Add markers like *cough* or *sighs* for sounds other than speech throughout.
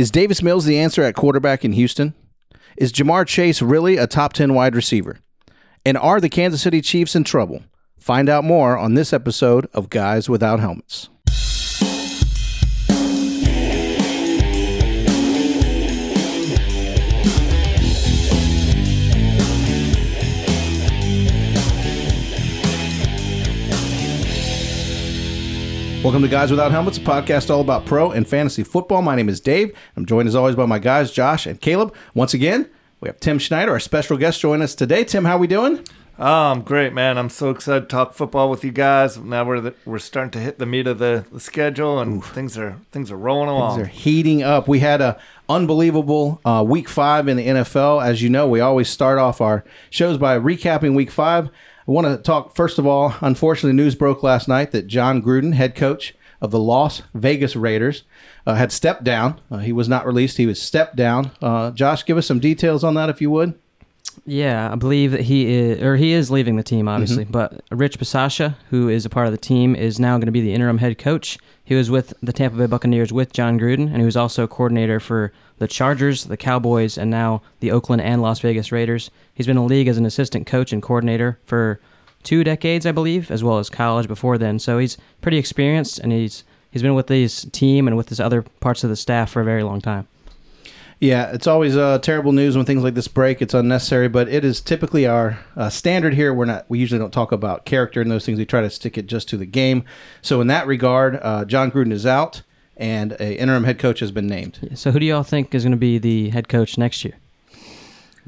Is Davis Mills the answer at quarterback in Houston? Is Ja'Marr Chase really a top 10 wide receiver? And are the Kansas City Chiefs in trouble? Find out more on this episode of Guys Without Helmets. Welcome to Guys Without Helmets, a podcast all about pro and fantasy football. My name is Dave. I'm joined as always by my guys, Josh and Caleb. Once again, we have Tim Schneider, our special guest, join us today. Tim, how are we doing? Oh, I'm great, man. I'm so excited to talk football with you guys. Now we're the, we're starting to hit the meat of the, the schedule, and things are things are rolling along. Things are heating up. We had a unbelievable uh, week five in the NFL. As you know, we always start off our shows by recapping week five. I want to talk first of all. Unfortunately, news broke last night that Jon Gruden, head coach of the Las Vegas Raiders, uh, had stepped down. Uh, he was not released. He was stepped down. Uh, Josh, give us some details on that, if you would. Yeah, I believe that he is, or he is leaving the team, obviously. Mm-hmm. But Rich Bisaccia, who is a part of the team, is now going to be the interim head coach. He was with the Tampa Bay Buccaneers with Jon Gruden, and he was also coordinator for the Chargers, the Cowboys, and now the Oakland and Las Vegas Raiders. He's been in the league as an assistant coach and coordinator for two decades, I believe, as well as college before then. So he's pretty experienced, and he's he's been with this team and with this other parts of the staff for a very long time. Yeah, it's always uh, terrible news when things like this break. It's unnecessary, but it is typically our uh, standard here. We're not. We usually don't talk about character and those things. We try to stick it just to the game. So in that regard, uh, Jon Gruden is out, and a interim head coach has been named. So who do y'all think is going to be the head coach next year?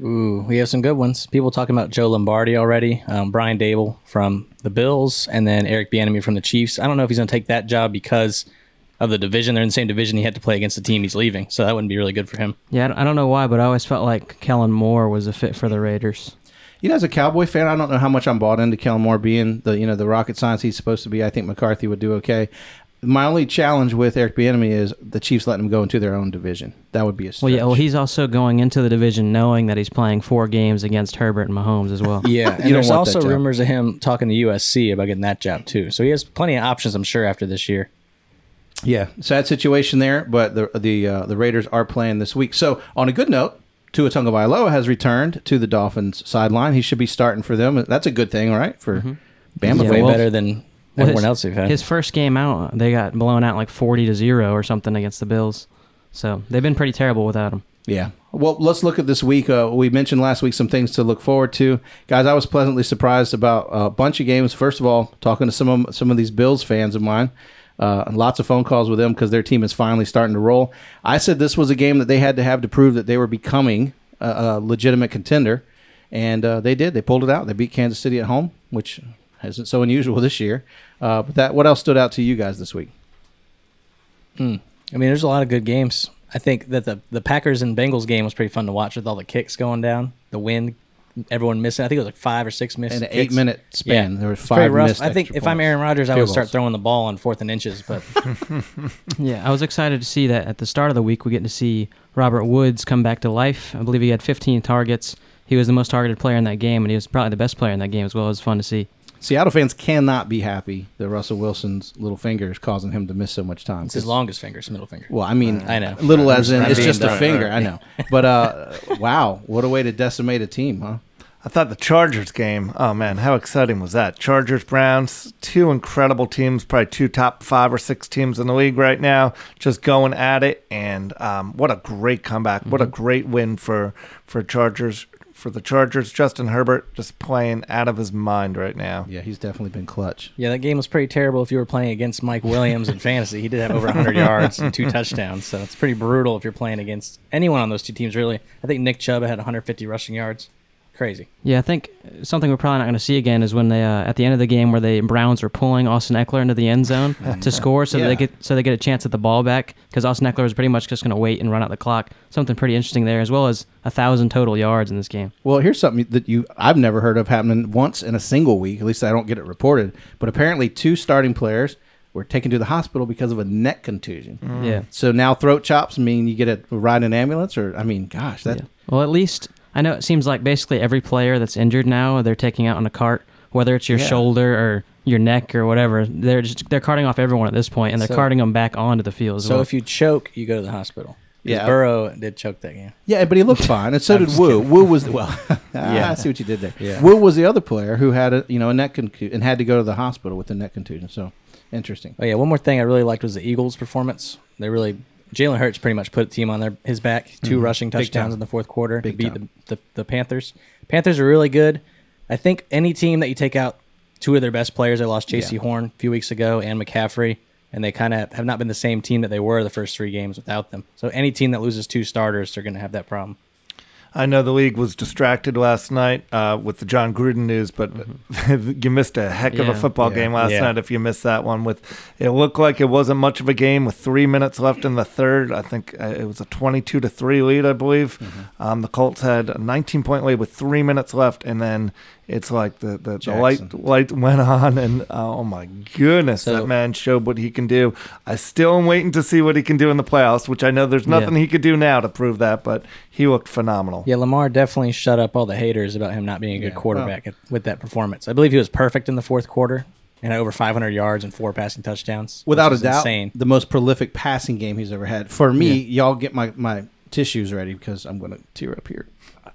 Ooh, we have some good ones. People talking about Joe Lombardi already, um, Brian Daboll from the Bills, and then Eric Bieniemy from the Chiefs. I don't know if he's going to take that job because of the division. They're in the same division. He had to play against the team he's leaving, so that wouldn't be really good for him. Yeah, I don't- I don't know why, but I always felt like Kellen Moore was a fit for the Raiders. You know, as a Cowboy fan, I don't know how much I'm bought into Kellen Moore being the you know the rocket science he's supposed to be. I think McCarthy would do okay. My only challenge with Eric Bieniemy is the Chiefs letting him go into their own division. That would be a stretch. Well, yeah, well, he's also going into the division knowing that he's playing four games against Herbert and Mahomes as well. *laughs* Yeah, and don't there's also rumors of him talking to USC about getting that job too. So he has plenty of options, I'm sure, after this year. Yeah, sad situation there, but the the uh, the Raiders are playing this week. So on a good note, Tua Tagovailoa has returned to the Dolphins sideline. He should be starting for them. That's a good thing, right? For Bama Yeah, Way well- better than Well, everyone his- else they've had. His first game out, they got blown out like forty to zero or something against the Bills. So they've been pretty terrible without him. Yeah. Well, let's look at this week. Uh, we mentioned last week some things to look forward to, guys. I was pleasantly surprised about a bunch of games. First of all, talking to some of some of these Bills fans of mine. Uh, lots of phone calls with them because their team is finally starting to roll. I said this was a game that they had to have to prove that they were becoming a, a legitimate contender, and uh, they did. They pulled it out. They beat Kansas City at home, which isn't so unusual *laughs* this year. Uh, but that, what else stood out to you guys this week? I mean, there's a lot of good games. I think that the the Packers and Bengals game was pretty fun to watch with all the kicks going down, the wind, everyone missing. I think it was like five or six missed. In an kicks. eight minute span, Yeah. there were five rough. missed. I think extra if I'm. Aaron Rodgers, I Field would start goals. throwing the ball on fourth and inches. But *laughs* Yeah, I was excited to see that at the start of the week we get to see Robert Woods come back to life. I believe he had 15 targets. He was the most targeted player in that game, and he was probably the best player in that game as well. It was fun to see. Seattle fans cannot be happy that Russell Wilson's little finger is causing him to miss so much time. it's his 'Cause- longest finger, his middle finger. Well, I mean, I know. little as in it's just a dumb. finger. I know, but uh, wow, what a way to decimate a team, huh? I thought the Chargers game. Oh man, how exciting was that? Chargers, Browns, two incredible teams, probably two top five or six teams in the league right now, just going at it. And um, what a great comeback! What a great win for for Chargers for the Chargers. Justin Herbert just playing out of his mind right now. Yeah, he's definitely been clutch. Yeah, that game was pretty terrible if you were playing against Mike Williams in *laughs* fantasy. He did have over 100 yards and two *laughs* touchdowns, so it's pretty brutal if you're playing against anyone on those two teams, really. I think Nick Chubb had 150 rushing yards. Crazy. Yeah, I think something we're probably not going to see again is when they uh, at the end of the game where the Browns were pulling Austin Ekeler into the end zone *laughs* to score, so Yeah. they get so they get a chance at the ball back because Austin Ekeler was pretty much just going to wait and run out the clock. Something pretty interesting there, as well as a thousand total yards in this game. Well, here's something that you I've never heard of happening once in a single week. At least I don't get it reported. But apparently, two starting players were taken to the hospital because of a neck contusion. Yeah. So now throat chops mean you get a ride in an ambulance, or I mean, gosh, that Yeah. Well, at least I know it seems like basically every player that's injured now they're taking out on a cart, whether it's your Yeah. shoulder or your neck or whatever. They're just they're carting off everyone at this point, and they're So- carting them back onto the field as So well. if you choke, you go to the hospital. Yeah. Burrow did choke that game. Yeah, but he looked fine, and so *laughs* did Wu. Wu was well. *laughs* *laughs* yeah, I see what you did there. Yeah. Wu was the other player who had a you know a neck contusion and had to go to the hospital with a neck contusion. So interesting. Oh yeah, one more thing I really liked was the Eagles' performance. They really Jalen Hurts pretty much put the team on their his back. 2 rushing Mm-hmm. Big touchdowns in the fourth quarter Big to beat the, the the Panthers. Panthers are really good. I think any team that you take out two of their best players, they lost Jaycee Yeah. Horn a few weeks ago and McCaffrey, and they kind of have not been the same team that they were the first three games without them. So any team that loses two starters, they're going to have that problem. I know the league was distracted last night uh, with the Jon Gruden news, but *laughs* you missed a heck of a football Yeah. game last Yeah. night if you missed that one. With it looked like it wasn't much of a game with three minutes left in the third. I think uh, it was a twenty-two to three lead, I believe. Um, the Colts had a nineteen point lead with three minutes left, and then it's like the the, the light light went on, and uh, oh my goodness, So- that man showed what he can do. I still am waiting to see what he can do in the playoffs, which I know there's Yeah. nothing he could do now to prove that, but he looked phenomenal. Yeah, Lamar definitely shut up all the haters about him not being a good Yeah. quarterback at- with that performance. I believe he was perfect in the fourth quarter and had over 500 yards and four passing touchdowns. Without a doubt, insane. the most prolific passing game he's ever had. For me, y'all get my, my tissues ready because I'm going to tear up here.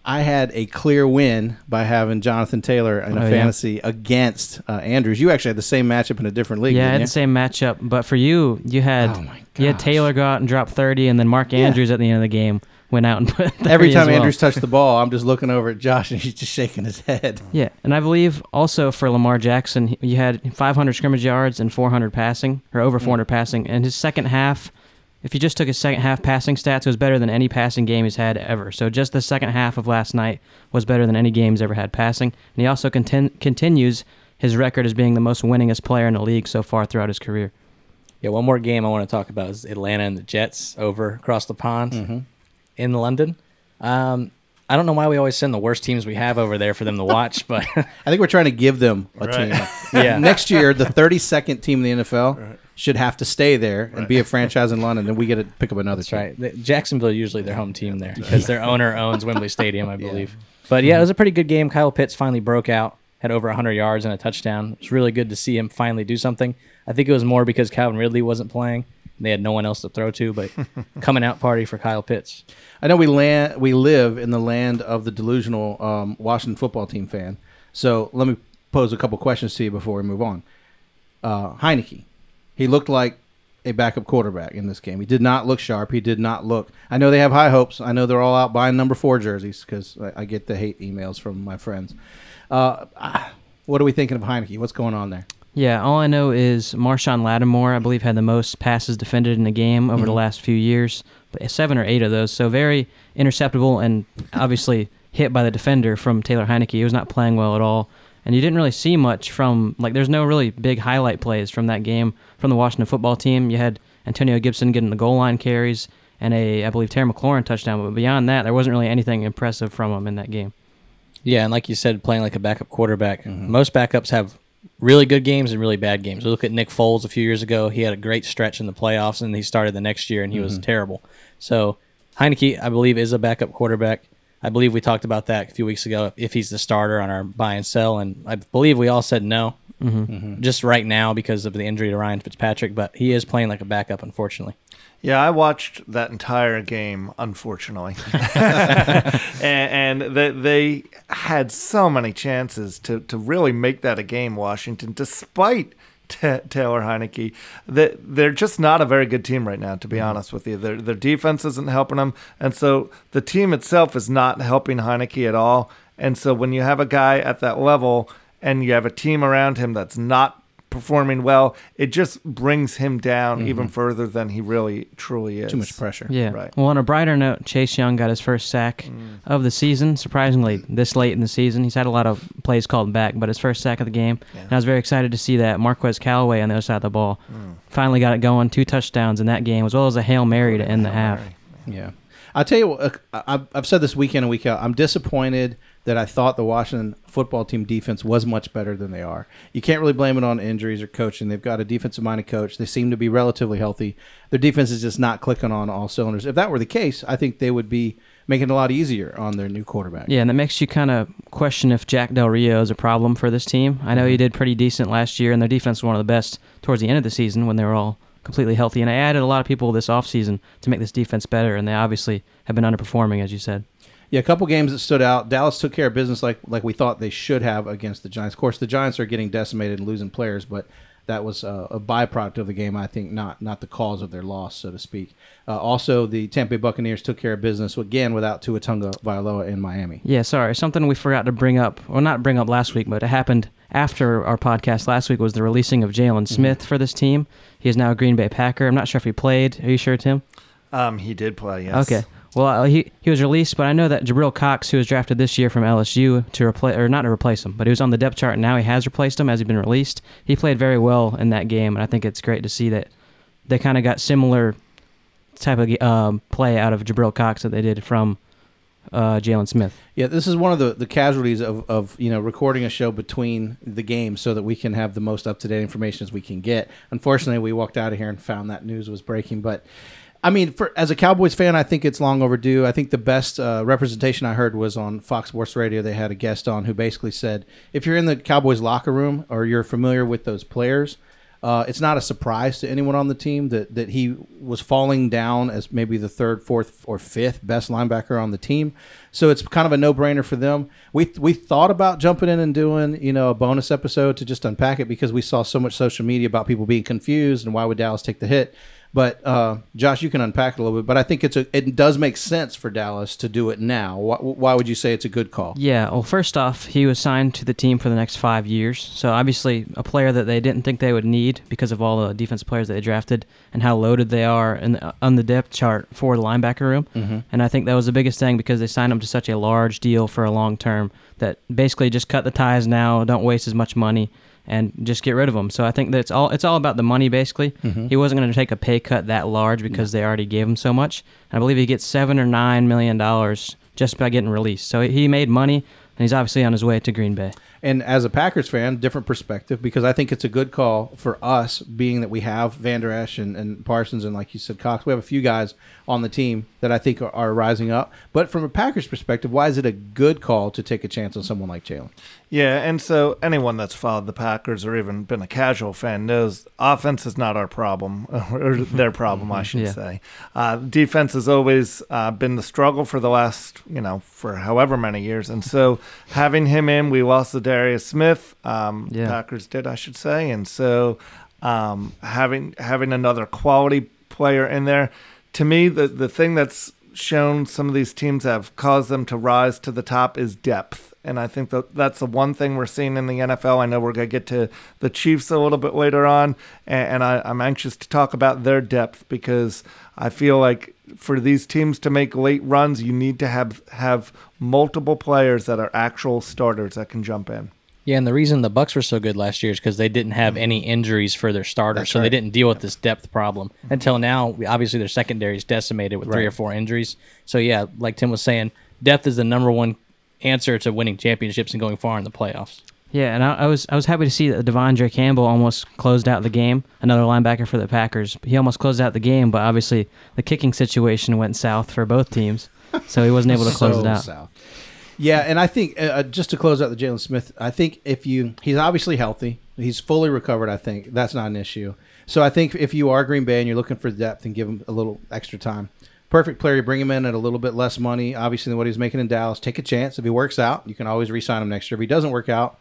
I had a clear win by having Jonathan Taylor in a Oh, yeah. fantasy against uh, Andrews. You actually had the same matchup in a different league. Yeah, I had the same matchup, but for you, you had Oh you had. Taylor go out and drop thirty, and then Mark Andrews at the end of the game went out and put *laughs* 30 Every time well. Andrews touched the *laughs* ball, I'm just looking over at Josh and he's just shaking his head. Yeah, and I believe also for Lamar Jackson, you had 500 scrimmage yards and 400 passing, or over 400 passing. And his second half, if you just took his second half passing stats, it was better than any passing game he's had ever. So just the second half of last night was better than any game he's ever had passing. And he also contin- continues his record as being the most winningest player in the league so far throughout his career. Yeah, one more game I want to talk about is Atlanta and the Jets over across the pond Mm-hmm. in London. Um, I don't know why we always send the worst teams we have over there for them to watch, but *laughs* I think we're trying to give them a Right. team. *laughs* Yeah. Next year, the 32nd team in the NFL should have to stay there and be a *laughs* franchise in London, and we get to pick up another that's team. right. Jacksonville usually their home team there because their owner owns Wembley Stadium, I *laughs* believe. But yeah, it was a pretty good game. Kyle Pitts finally broke out, had over 100 yards and a touchdown. It was really good to see him finally do something. I think it was more because Calvin Ridley wasn't playing. and They had no one else to throw to, but *laughs* coming out party for Kyle Pitts. I know we land we live in the land of the delusional um, Washington football team fan. So let me pose a couple questions to you before we move on. Uh, Heinicke, he looked like a backup quarterback in this game. He did not look sharp. He did not look. I know they have high hopes. I know they're all out buying number four jerseys because I, I get the hate emails from my friends. Uh, ah, what are we thinking of Heinicke? What's going on there? Yeah, all I know is Marshon Lattimore, I believe, had the most passes defended in the game over the last few years, but seven or eight of those. So very interceptable and obviously hit by the defender from Taylor Heinicke. He was not playing well at all, and you didn't really see much from like. There's no really big highlight plays from that game from the Washington football team. You had Antonio Gibson getting the goal line carries and a, I believe, Terry McLaurin touchdown, but beyond that, there wasn't really anything impressive from him in that game. Yeah, and like you said, playing like a backup quarterback. Mm-hmm. Most backups have really good games and really bad games. We look at Nick Foles a few years ago. He had a great stretch in the playoffs, and he started the next year, and he was mm-hmm. terrible. So Heinicke, I believe, is a backup quarterback. I believe we talked about that a few weeks ago. If he's the starter on our buy and sell, and I believe we all said no, mm-hmm. Mm-hmm. just right now because of the injury to Ryan Fitzpatrick. But he is playing like a backup, unfortunately. Yeah, I watched that entire game, unfortunately, *laughs* *laughs* and, and they, they had so many chances to, to really make that a game. Washington, despite Ta Taylor Heinicke, that they're just not a very good team right now. To be mm-hmm. honest with you, their their defense isn't helping them, and so the team itself is not helping Heinicke at all. And so when you have a guy at that level and you have a team around him that's not performing well, it just brings him down mm-hmm. even further than he really truly is. Too much pressure. Yeah. Right. Well, on a brighter note, Chase Young got his first sack mm. of the season. Surprisingly, this late in the season, he's had a lot of plays called back, but his first sack of the game. And I was very excited to see that Marquez Callaway on the other side of the ball mm. finally got it going. Two touchdowns in that game, as well as a hail mary to end the half. Yeah. I'll tell you what, uh, I've, I've said this week in and week out. I'm disappointed that I thought the Washington football team defense was much better than they are. You can't really blame it on injuries or coaching. They've got a defensive minded coach. They seem to be relatively healthy. Their defense is just not clicking on all cylinders. If that were the case, I think they would be making it a lot easier on their new quarterback. Yeah, and that makes you kind of question if Jack Del Rio is a problem for this team. I know he mm-hmm. did pretty decent last year, and their defense was one of the best towards the end of the season when they were all completely healthy. And I added a lot of people this offseason to make this defense better, and they obviously have been underperforming, as you said. Yeah, a couple games that stood out. Dallas took care of business like like we thought they should have against the Giants. Of course, the Giants are getting decimated and losing players, but that was uh, a byproduct of the game. I think not not the cause of their loss, so to speak. Uh, also, the Tampa Bay Buccaneers took care of business again without Tua Tunga Vailoa in Miami. Yeah, sorry. Something we forgot to bring up, or not bring up last week, but it happened after our podcast last week was the releasing of Jaylon Smith for this team. He is now a Green Bay Packer. I'm not sure if he played. Are you sure, Tim? Um, he did play. Yes. Okay. Well, uh, he he was released, but I know that Jabril Cox, who was drafted this year from LSU to replace or not to replace him, but he was on the depth chart, and now he has replaced him as he's been released. He played very well in that game, and I think it's great to see that they kind of got similar type of um, play out of Jabril Cox that they did from uh, Jaylon Smith. Yeah, this is one of the, the casualties of, of you know recording a show between the games so that we can have the most up to date information as we can get. Unfortunately, we walked out of here and found that news was breaking, but. I mean, for as a Cowboys fan, I think it's long overdue. I think the best uh, representation I heard was on Fox Sports Radio. They had a guest on who basically said, if you're in the Cowboys locker room or you're familiar with those players, uh, it's not a surprise to anyone on the team that, that he was falling down as maybe the third, fourth, or fifth best linebacker on the team. So it's kind of a no brainer for them. We we thought about jumping in and doing you know a bonus episode to just unpack it because we saw so much social media about people being confused and why would Dallas take the hit. But uh, Josh, you can unpack it a little bit. But I think it's a it does make sense for Dallas to do it now. Why, why would you say it's a good call? Yeah, well, first off, he was signed to the team for the next five years. So obviously, a player that they didn't think they would need because of all the defense players that they drafted and how loaded they are in the, on the depth chart for the linebacker room. Mm-hmm. And I think that was the biggest thing because they signed him to such a large deal for a long term that basically just cut the ties now, don't waste as much money and just get rid of him. So I think that's all it's all about the money basically. Mhm. He wasn't going to take a pay cut that large because they already gave him so much. And I believe he gets seven or nine million dollars just by getting released. So he made money, and he's obviously on his way to Green Bay. And as a Packers fan, different perspective because I think it's a good call for us, being that we have Vander Esch and, and Parsons and like you said, Cox. We have a few guys on the team that I think are, are rising up. But from a Packers perspective, why is it a good call to take a chance on someone like Jaylon? Yeah, and so anyone that's followed the Packers or even been a casual fan knows offense is not our problem, *laughs* or their problem, I should Yeah. say. Uh, defense has always uh, been the struggle for the last, you know, for however many years. And so having him in, we lost the Darius Smith. Um, Yeah. Packers did, I should say. And so um, having having another quality player in there, to me, the the thing that's shown some of these teams have caused them to rise to the top is depth. And I think that that's the one thing we're seeing in the NFL. I know we're going to get to the Chiefs a little bit later on, and, and I, I'm anxious to talk about their depth because I feel like for these teams to make late runs, you need to have have multiple players that are actual starters that can jump in. Yeah, and the reason the Bucks were so good last year is because they didn't have mm-hmm. any injuries for their starters, That's so right. they didn't deal with this depth problem mm-hmm. until now. Obviously, their secondary is decimated with three or four injuries. So yeah, like Tim was saying, depth is the number one answer to winning championships and going far in the playoffs. Yeah, and I, I was I was happy to see that De'Vondre Campbell almost closed out the game. Another linebacker for the Packers. He almost closed out the game, but obviously the kicking situation went south for both teams, so he wasn't able to *laughs* close So it out. south. Yeah, and I think uh, just to close out the Jaylon Smith, I think if you he's obviously healthy, he's fully recovered. I think that's not an issue. So I think if you are Green Bay and you're looking for depth and give him a little extra time, perfect player. You bring him in at a little bit less money, obviously than what he's making in Dallas. Take a chance. If he works out, you can always re-sign him next year. If he doesn't work out,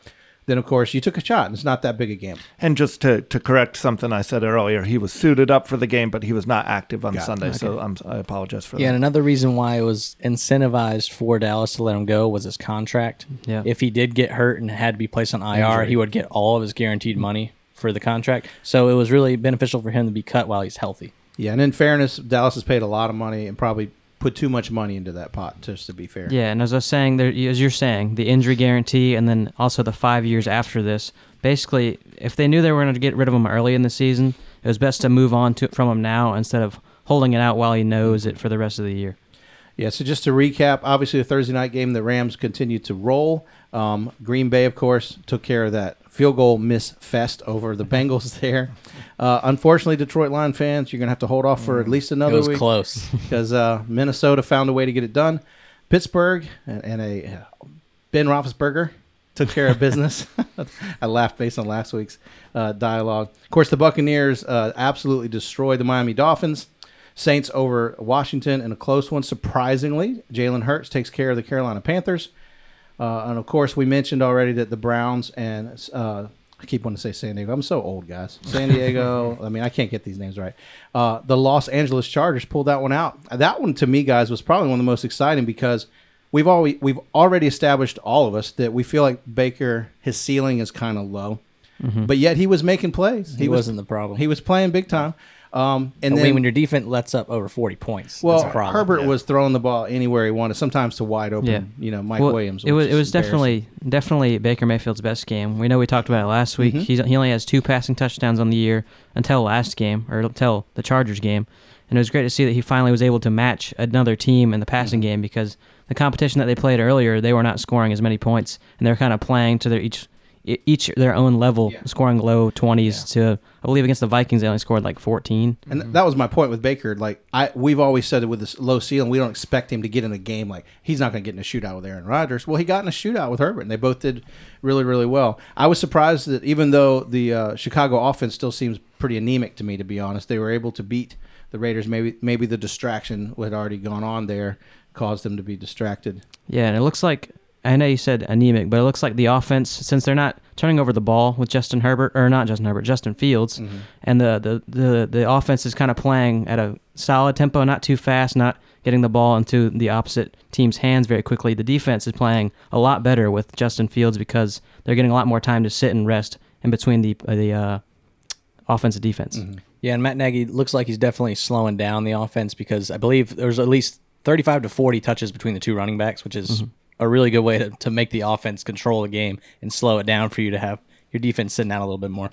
then of course you took a shot, and it's not that big a game. And just to, to correct something I said earlier, he was suited up for the game, but he was not active on Got it. Sunday. So I'm, I apologize for Yeah, that. Yeah, and another reason why it was incentivized for Dallas to let him go was his contract. Yeah. If he did get hurt and had to be placed on IR, Injury. he would get all of his guaranteed money for the contract. So it was really beneficial for him to be cut while he's healthy. Yeah, and in fairness, Dallas has paid a lot of money and probably put too much money into that pot. Just to be fair. Yeah, and as I was saying, there, as you're saying, the injury guarantee, and then also the five years after this. Basically, if they knew they were going to get rid of him early in the season, it was best to move on to from him now instead of holding it out while he knows it for the rest of the year. Yeah, so just to recap, obviously the Thursday night game, the Rams continued to roll. Um, Green Bay, of course, took care of that field goal miss fest over the Bengals *laughs* there. Uh, unfortunately, Detroit Lion fans, you're going to have to hold off for at least It another was week close. *laughs* because uh, Minnesota found a way to get it done. Pittsburgh and, and a uh, Ben Roethlisberger took care of business. *laughs* I laughed based on last week's uh, dialogue. Of course, the Buccaneers uh, absolutely destroyed the Miami Dolphins. Saints over Washington in a close one. Surprisingly, Jalen Hurts takes care of the Carolina Panthers. Uh, and of course, we mentioned already that the Browns and uh, I keep wanting to say San Diego. I'm so old, guys. San Diego. *laughs* I mean, I can't get these names right. Uh, the Los Angeles Chargers pulled that one out. That one to me, guys, was probably one of the most exciting because we've always we've already established all of us that we feel like Baker his ceiling is kind of low, but yet he was making plays. He, wasn't the problem. He was playing big time. Um, and I then mean, when your defense lets up over 40 points, well, that's a problem. Herbert was throwing the ball anywhere he wanted, sometimes to wide open. Yeah. You know, Mike Well, Williams. It was which it is was definitely definitely Baker Mayfield's best game. We know we talked about it last week. Mhm. He's, he only has two passing touchdowns on the year until last game or until the Chargers game, and it was great to see that he finally was able to match another team in the passing Mm-hmm. game because the competition that they played earlier they were not scoring as many points and they were kind of playing to their each each their own level, Yeah. scoring low twenties to I believe against the Vikings they only scored like fourteen. And th- that was my point with Baker. Like I, we've always said it with this low ceiling, we don't expect him to get in a game like he's not going to get in a shootout with Aaron Rodgers. Well, he got in a shootout with Herbert, and they both did really, really well. I was surprised that even though the uh, Chicago offense still seems pretty anemic to me, to be honest, they were able to beat the Raiders. Maybe, maybe the distraction had already gone on there caused them to be distracted. Yeah, and it looks like I know you said anemic, but it looks like the offense since they're not turning over the ball with Justin Herbert or not Justin Herbert, Justin Fields, and the the the, the offense is kind of playing at a solid tempo, not too fast, not getting the ball into the opposite team's hands very quickly. The defense is playing a lot better with Justin Fields because they're getting a lot more time to sit and rest in between the uh, the uh, offense and defense. Yeah, and Matt Nagy looks like he's definitely slowing down the offense because I believe there's at least 35 to 40 touches between the two running backs, which is a really good way to, to make the offense control the game and slow it down for you to have your defense sitting out a little bit more.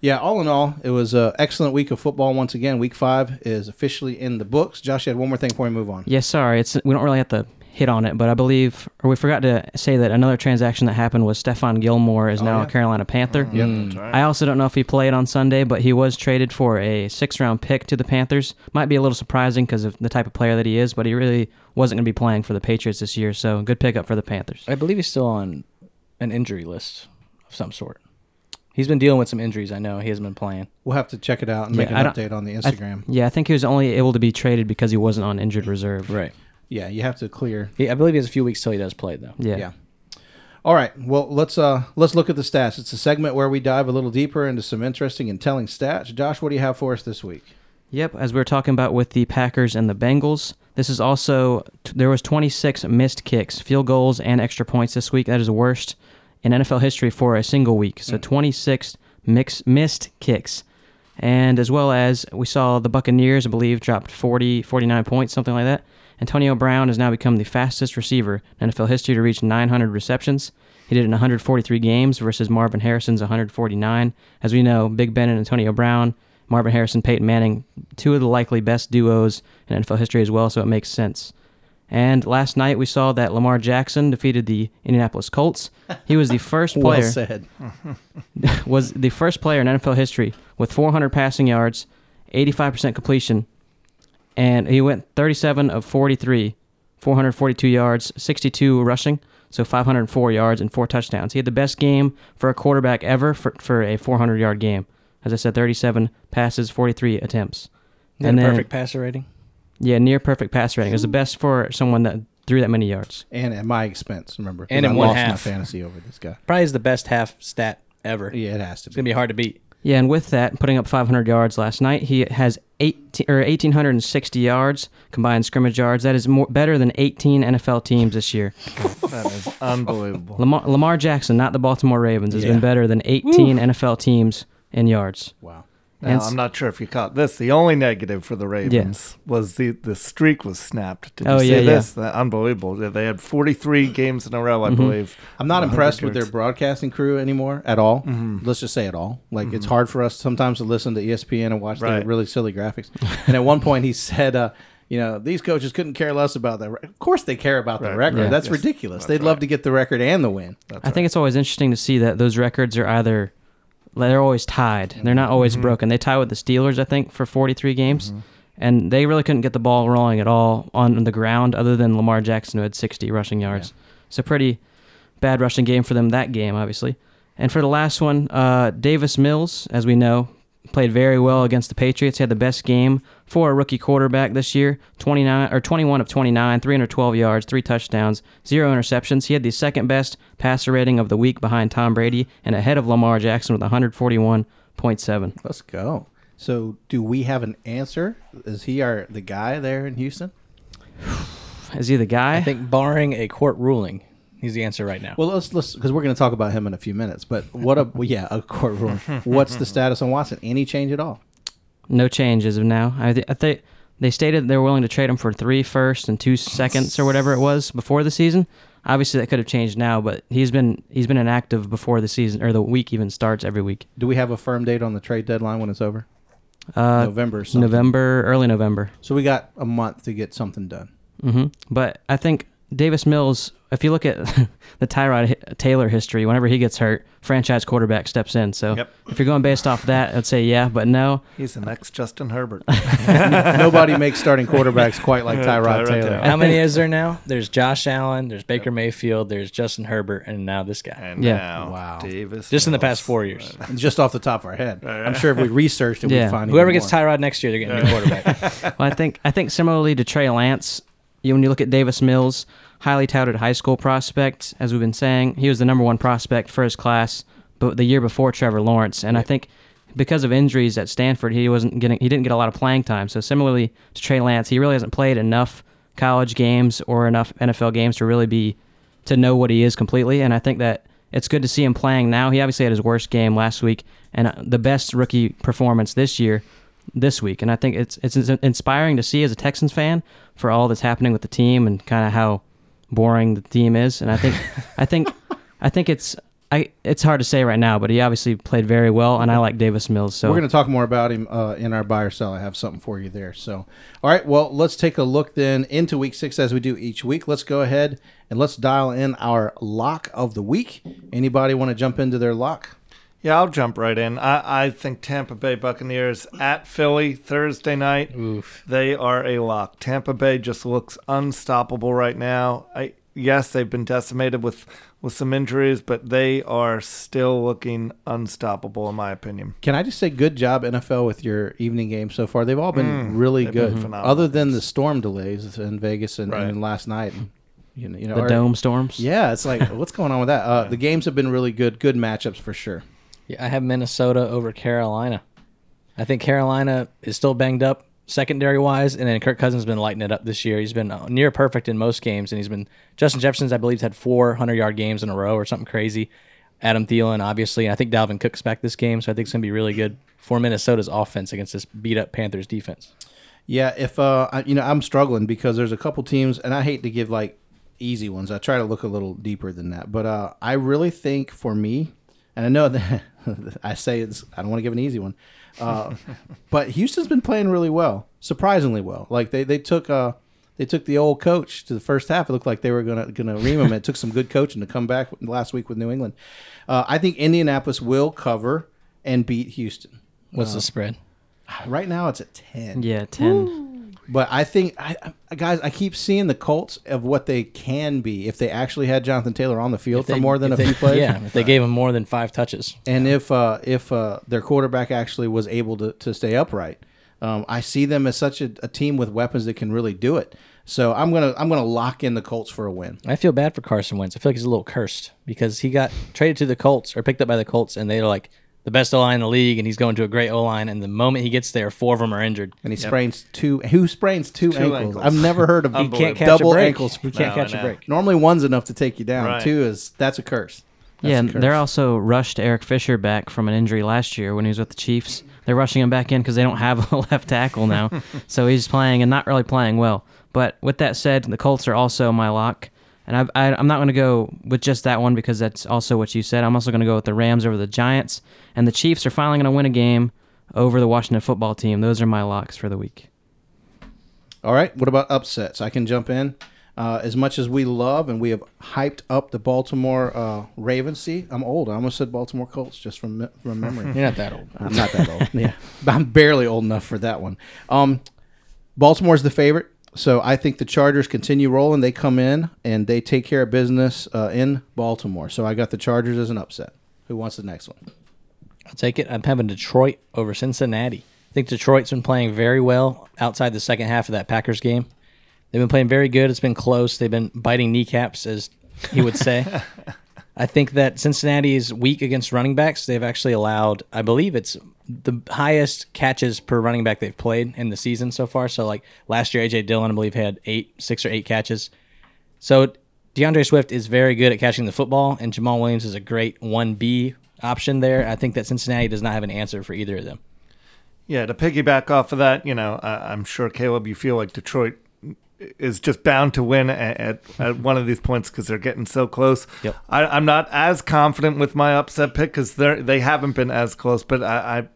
Yeah, all in all, it was an excellent week of football. Once again, week five is officially in the books. Josh, you had one more thing before we move on. Yeah, sorry, it's we don't really have to hit on it, but I believe, or we forgot to say that another transaction that happened was Stephon Gilmore is Oh, now yeah. a Carolina Panther. Mm. Yep. Mm. Right. I also don't know if he played on Sunday, but he was traded for a six-round pick to the Panthers. Might be a little surprising because of the type of player that he is, but he really wasn't going to be playing for the Patriots this year. So good pickup for the Panthers. I believe he's still on an injury list of some sort. He's been dealing with some injuries. I know he hasn't been playing. We'll have to check it out and Yeah, make an update on the I th- Instagram. yeah, I think he was only able to be traded because he wasn't on injured reserve. Right. Yeah, you have to clear He, I believe he has a few weeks till he does play though. Yeah. Yeah. All right. Well, let's uh let's look at the stats. It's a segment where we dive a little deeper into some interesting and telling stats. Josh, what do you have for us this week? Yep, as we were talking about with the Packers and the Bengals, this is also there was 26 missed kicks, field goals, and extra points this week. That is the worst in NFL history for a single week. So 26 mix, missed kicks, and as well as we saw the Buccaneers, I believe, dropped 40, 49 points, something like that. Antonio Brown has now become the fastest receiver in NFL history to reach 900 receptions. He did it in 143 games versus Marvin Harrison's 149. As we know, Big Ben and Antonio Brown, Marvin Harrison, Peyton Manning, two of the likely best duos in NFL history as well, so it makes sense. And last night we saw that Lamar Jackson defeated the Indianapolis Colts. He was the *laughs* first player said. *laughs* was the first player in NFL history with 400 passing yards, 85% completion, and he went 37 of 43, 442 yards, 62 rushing, so 504 yards and four touchdowns. He had the best game for a quarterback ever for, for a 400 yard game. As I said, 37 passes, 43 attempts. Is that And then- perfect passer rating? Yeah, near perfect passer rating. It was the best for someone that threw that many yards. And at my expense, remember. And in I one lost my half. fantasy over this guy. Probably is the best half stat ever. Yeah, it has to It's be. gonna be hard to beat. Yeah, and with that, putting up 500 yards last night, he has 18 or 1860 yards combined scrimmage yards. That is more better than 18 NFL teams this year. *laughs* That is unbelievable. Lamar, Lamar Jackson, not the Baltimore Ravens, has Yeah. been better than 18 NFL teams in yards. Wow. Now, And I'm not sure if you caught this. The only negative for the Ravens was the, the streak was snapped. Did you Oh, see yeah, yeah. this? That- unbelievable. They- They had 43 games in a row, I Mhm. believe. I'm not 100 impressed with their broadcasting crew anymore at all. Mhm. Let's just say it all. Like it's hard for us sometimes to listen to ESPN and watch their really silly graphics. and at one point he said, uh, you know, these coaches couldn't care less about the. Re- of course they care about the record. Yeah. That's Yes. ridiculous. That's They'd love to get the record and the win. That's I think it's always interesting to see that those records are either they're always tied. They're not always Mm-hmm. broken. They tie with the Steelers, I think, for 43 games, and they really couldn't get the ball rolling at all on the ground, other than Lamar Jackson who had 60 rushing yards. So pretty, bad rushing game for them that game, obviously. And for the last one, uh, Davis Mills, as we know, played very well against the Patriots. He had the best game for a rookie quarterback this year 29 or 21 of 29, 312 yards, three touchdowns, zero interceptions. He had the second best passer rating of the week behind Tom Brady and ahead of Lamar Jackson with 141.7. Let's go. So, do we have an answer? Is he our the guy there in Houston? Is he the guy? I think barring a court ruling, he's the answer right now. Well, let's let's because we're going to talk about him in a few minutes. But what a well, yeah, a court ruling. What's the status on Watson? Any change at all? No change as of now. I, th- I think they stated they were willing to trade him for three first and two seconds or whatever it was before the season. Obviously, that could have changed now, but he's been he's been inactive before the season or the week even starts every week. Do we have a firm date on the trade deadline when it's over? Uh, November. Or something. November, early November. So we got a month to get something done. hmm But I think Davis Mills, if you look at *laughs* the Tyrod Taylor history, whenever he gets hurt, franchise quarterback steps in. So Yep. if you're going based off that, I'd say yeah, but no. He's the next Justin Herbert. *laughs* Nobody makes starting quarterbacks quite like Tyrod Tyrod Taylor. Taylor. How many *laughs* is there now? There's Josh Allen, there's Baker Mayfield, there's Justin Herbert, and now this guy. And Yeah. now, Wow. Davis. Just in the past four years. Just off the top of our head, I'm sure if we researched it, Yeah. we'd find Whoever even gets more. Tyrod next year, they're getting a new quarterback. Well, I think I think similarly to Trey Lance, you, when you look at Davis Mills, highly touted high school prospect, as we've been saying, he was the number one prospect for his class, but the year before Trevor Lawrence, and I think because of injuries at Stanford, he wasn't getting he didn't get a lot of playing time. So similarly to Trey Lance, he really hasn't played enough college games or enough NFL games to really be to know what he is completely. And I think that it's good to see him playing now. He obviously had his worst game last week and uh, the best rookie performance this year this week. And I think it's it's inspiring to see as a Texans fan for all that's happening with the team and kind of how boring the team is. And I think *laughs* I think I think it's I it's hard to say right now, but he obviously played very well, and I like Davis Mills. So We're going to talk more about him uh, in our buy or sell. I have something for you there. So, all right. Well, let's take a look then into week six as we do each week. Let's go ahead and let's dial in our lock of the week. Anybody want to jump into their lock? Yeah, I'll jump right in. I, I think Tampa Bay Buccaneers at Philly Thursday night. Oof. They are a lock. Tampa Bay just looks unstoppable right now. I yes, they've been decimated with with some injuries, but they are still looking unstoppable in my opinion. Can I just say good job NFL with your evening game so far? They've all been Mm, really good, been phenomenal. other than the storm delays in Vegas and, Right. and last night. You know, you know, the or- dome storms. Yeah, it's like what's going on with that? Uh, *laughs* the games have been really good, good matchups for sure. Yeah, I have Minnesota over Carolina. I think Carolina is still banged up secondary wise, and then Kirk Cousins has been lighting it up this year. He's been uh, near perfect in most games, and he's been Justin Jefferson's I believe had four hundred yard games in a row or something crazy. Adam Thielen, obviously, and I think Dalvin Cook's back this game, so I think it's gonna be really good for Minnesota's offense against this beat up Panthers defense. Yeah, if uh, I, you know, I'm struggling because there's a couple teams, and I hate to give like easy ones. I try to look a little deeper than that, but uh, I really think for me, and I know that *laughs* I say it's, I don't want to give an easy one, uh, *laughs* but Houston's been playing really well, surprisingly well. Like they they took uh they took the old coach to the first half. It looked like they were gonna gonna ream him. It took some good coaching to come back last week with New England. Uh, I think Indianapolis will cover and beat Houston. What's the spread? Right now, it's at ten. Yeah, ten. But I think, I, I, guys, I keep seeing the Colts of what they can be if they actually had Jonathan Taylor on the field for more than a if they- few plays. Yeah, if they gave him more than five touches. And if uh, if uh, their quarterback actually was able to, to stay upright, um, I see them as such a, a team with weapons that can really do it. So I'm gonna I'm gonna lock in the Colts for a win. I feel bad for Carson Wentz. I feel like he's a little cursed because he got traded to the Colts or picked up by the Colts, and they're like the best O line in the league, and he's going to a great O line. And the moment he gets there, four of them are injured. And he sprains two. Who sprains two, ankles? ankles. I've never heard of *laughs* He Can't catch double a break. ankles. He can't No, catch I a know. break. Normally one's enough to take you down. Right. Two is that's a curse. That's yeah, a and curse. they're also rushed Eric Fisher back from an injury last year when he was with the Chiefs. They're rushing him back in because they don't have a *laughs* left tackle now, *laughs* so he's playing and not really playing well. But with that said, the Colts are also my lock, and I've, I, I'm not going to go with just that one because that's also what you said. I'm also going to go with the Rams over the Giants, and the Chiefs are finally going to win a game over the Washington football team. Those are my locks for the week. All right. What about upsets? I can jump in. Uh, as much as we love and we have hyped up the Baltimore uh, Ravens, see, I'm old. I almost said Baltimore Colts just from from memory. *laughs* You're not that old. I'm not that old. *laughs* Yeah, I'm barely old enough for that one. Um, Baltimore's the favorite. So I think the Chargers continue rolling. They come in and they take care of business uh, in Baltimore. So I got the Chargers as an upset. Who wants the next one? I'll take it. I'm having Detroit over Cincinnati. I think Detroit's been playing very well outside the second half of that Packers game. They've been playing very good. It's been close. They've been biting kneecaps, as he would say. *laughs* I think that Cincinnati is weak against running backs. They've actually allowed, I believe it's the highest catches per running back they've played in the season so far. So, like last year, AJ Dillon, I believe, had eight, six or eight catches. So, D'Andre Swift is very good at catching the football, and Jamaal Williams is a great 1B option there. I think that Cincinnati does not have an answer for either of them. Yeah, to piggyback off of that, you know, I, I'm sure Caleb, you feel like Detroit is just bound to win at, at, at one of these points because they're getting so close. Yep. I, I'm not as confident with my upset pick because they they haven't been as close, but I, I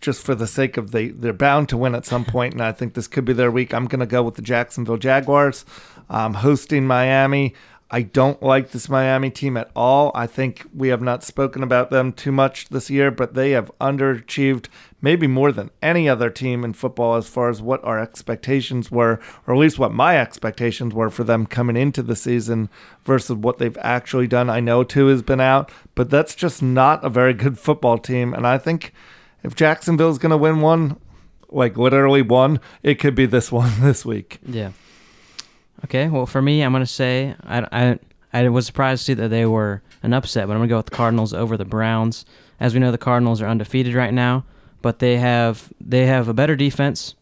just for the sake of they they're bound to win at some point, and I think this could be their week. I'm going to go with the Jacksonville Jaguars, um, hosting Miami. I don't like this Miami team at all. I think we have not spoken about them too much this year, but they have underachieved maybe more than any other team in football as far as what our expectations were, or at least what my expectations were for them coming into the season versus what they've actually done. I know Tua has been out, but that's just not a very good football team. And I think if Jacksonville's going to win one, like literally one, it could be this one *laughs* this week. Yeah. Okay. Well, for me, I'm gonna say I, I I was surprised to see that they were an upset, but I'm gonna go with the Cardinals over the Browns. As we know, the Cardinals are undefeated right now, but they have they have a better defense.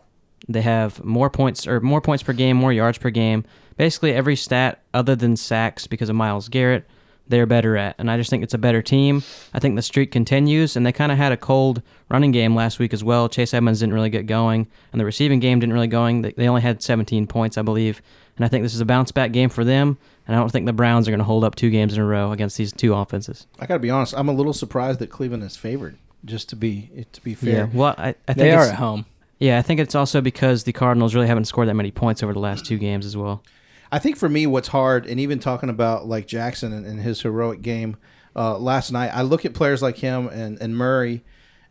They have more points or more points per game, more yards per game. Basically, every stat other than sacks because of Myles Garrett, they're better at. And I just think it's a better team. I think the streak continues, and they kind of had a cold running game last week as well. Chase Edmonds didn't really get going, and the receiving game didn't really going. They only had 17 points, I believe. And I think this is a bounce back game for them. And I don't think the Browns are going to hold up two games in a row against these two offenses. I got to be honest. I'm a little surprised that Cleveland is favored. Just to be to be fair. Yeah. Well, I, I think They are it's- at home. Yeah, I think it's also because the Cardinals really haven't scored that many points over the last two games as well. I think for me, what's hard, and even talking about like Jackson and, and his heroic game uh, last night, I look at players like him and, and Murray,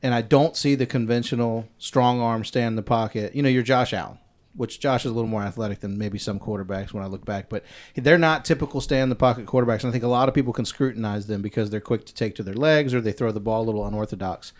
and I don't see the conventional strong arm stand in the pocket. You know, you're Josh Allen, which Josh is a little more athletic than maybe some quarterbacks when I look back, but they're not typical stay in the pocket quarterbacks. And I think a lot of people can scrutinize them because they're quick to take to their legs or they throw the ball a little unorthodox.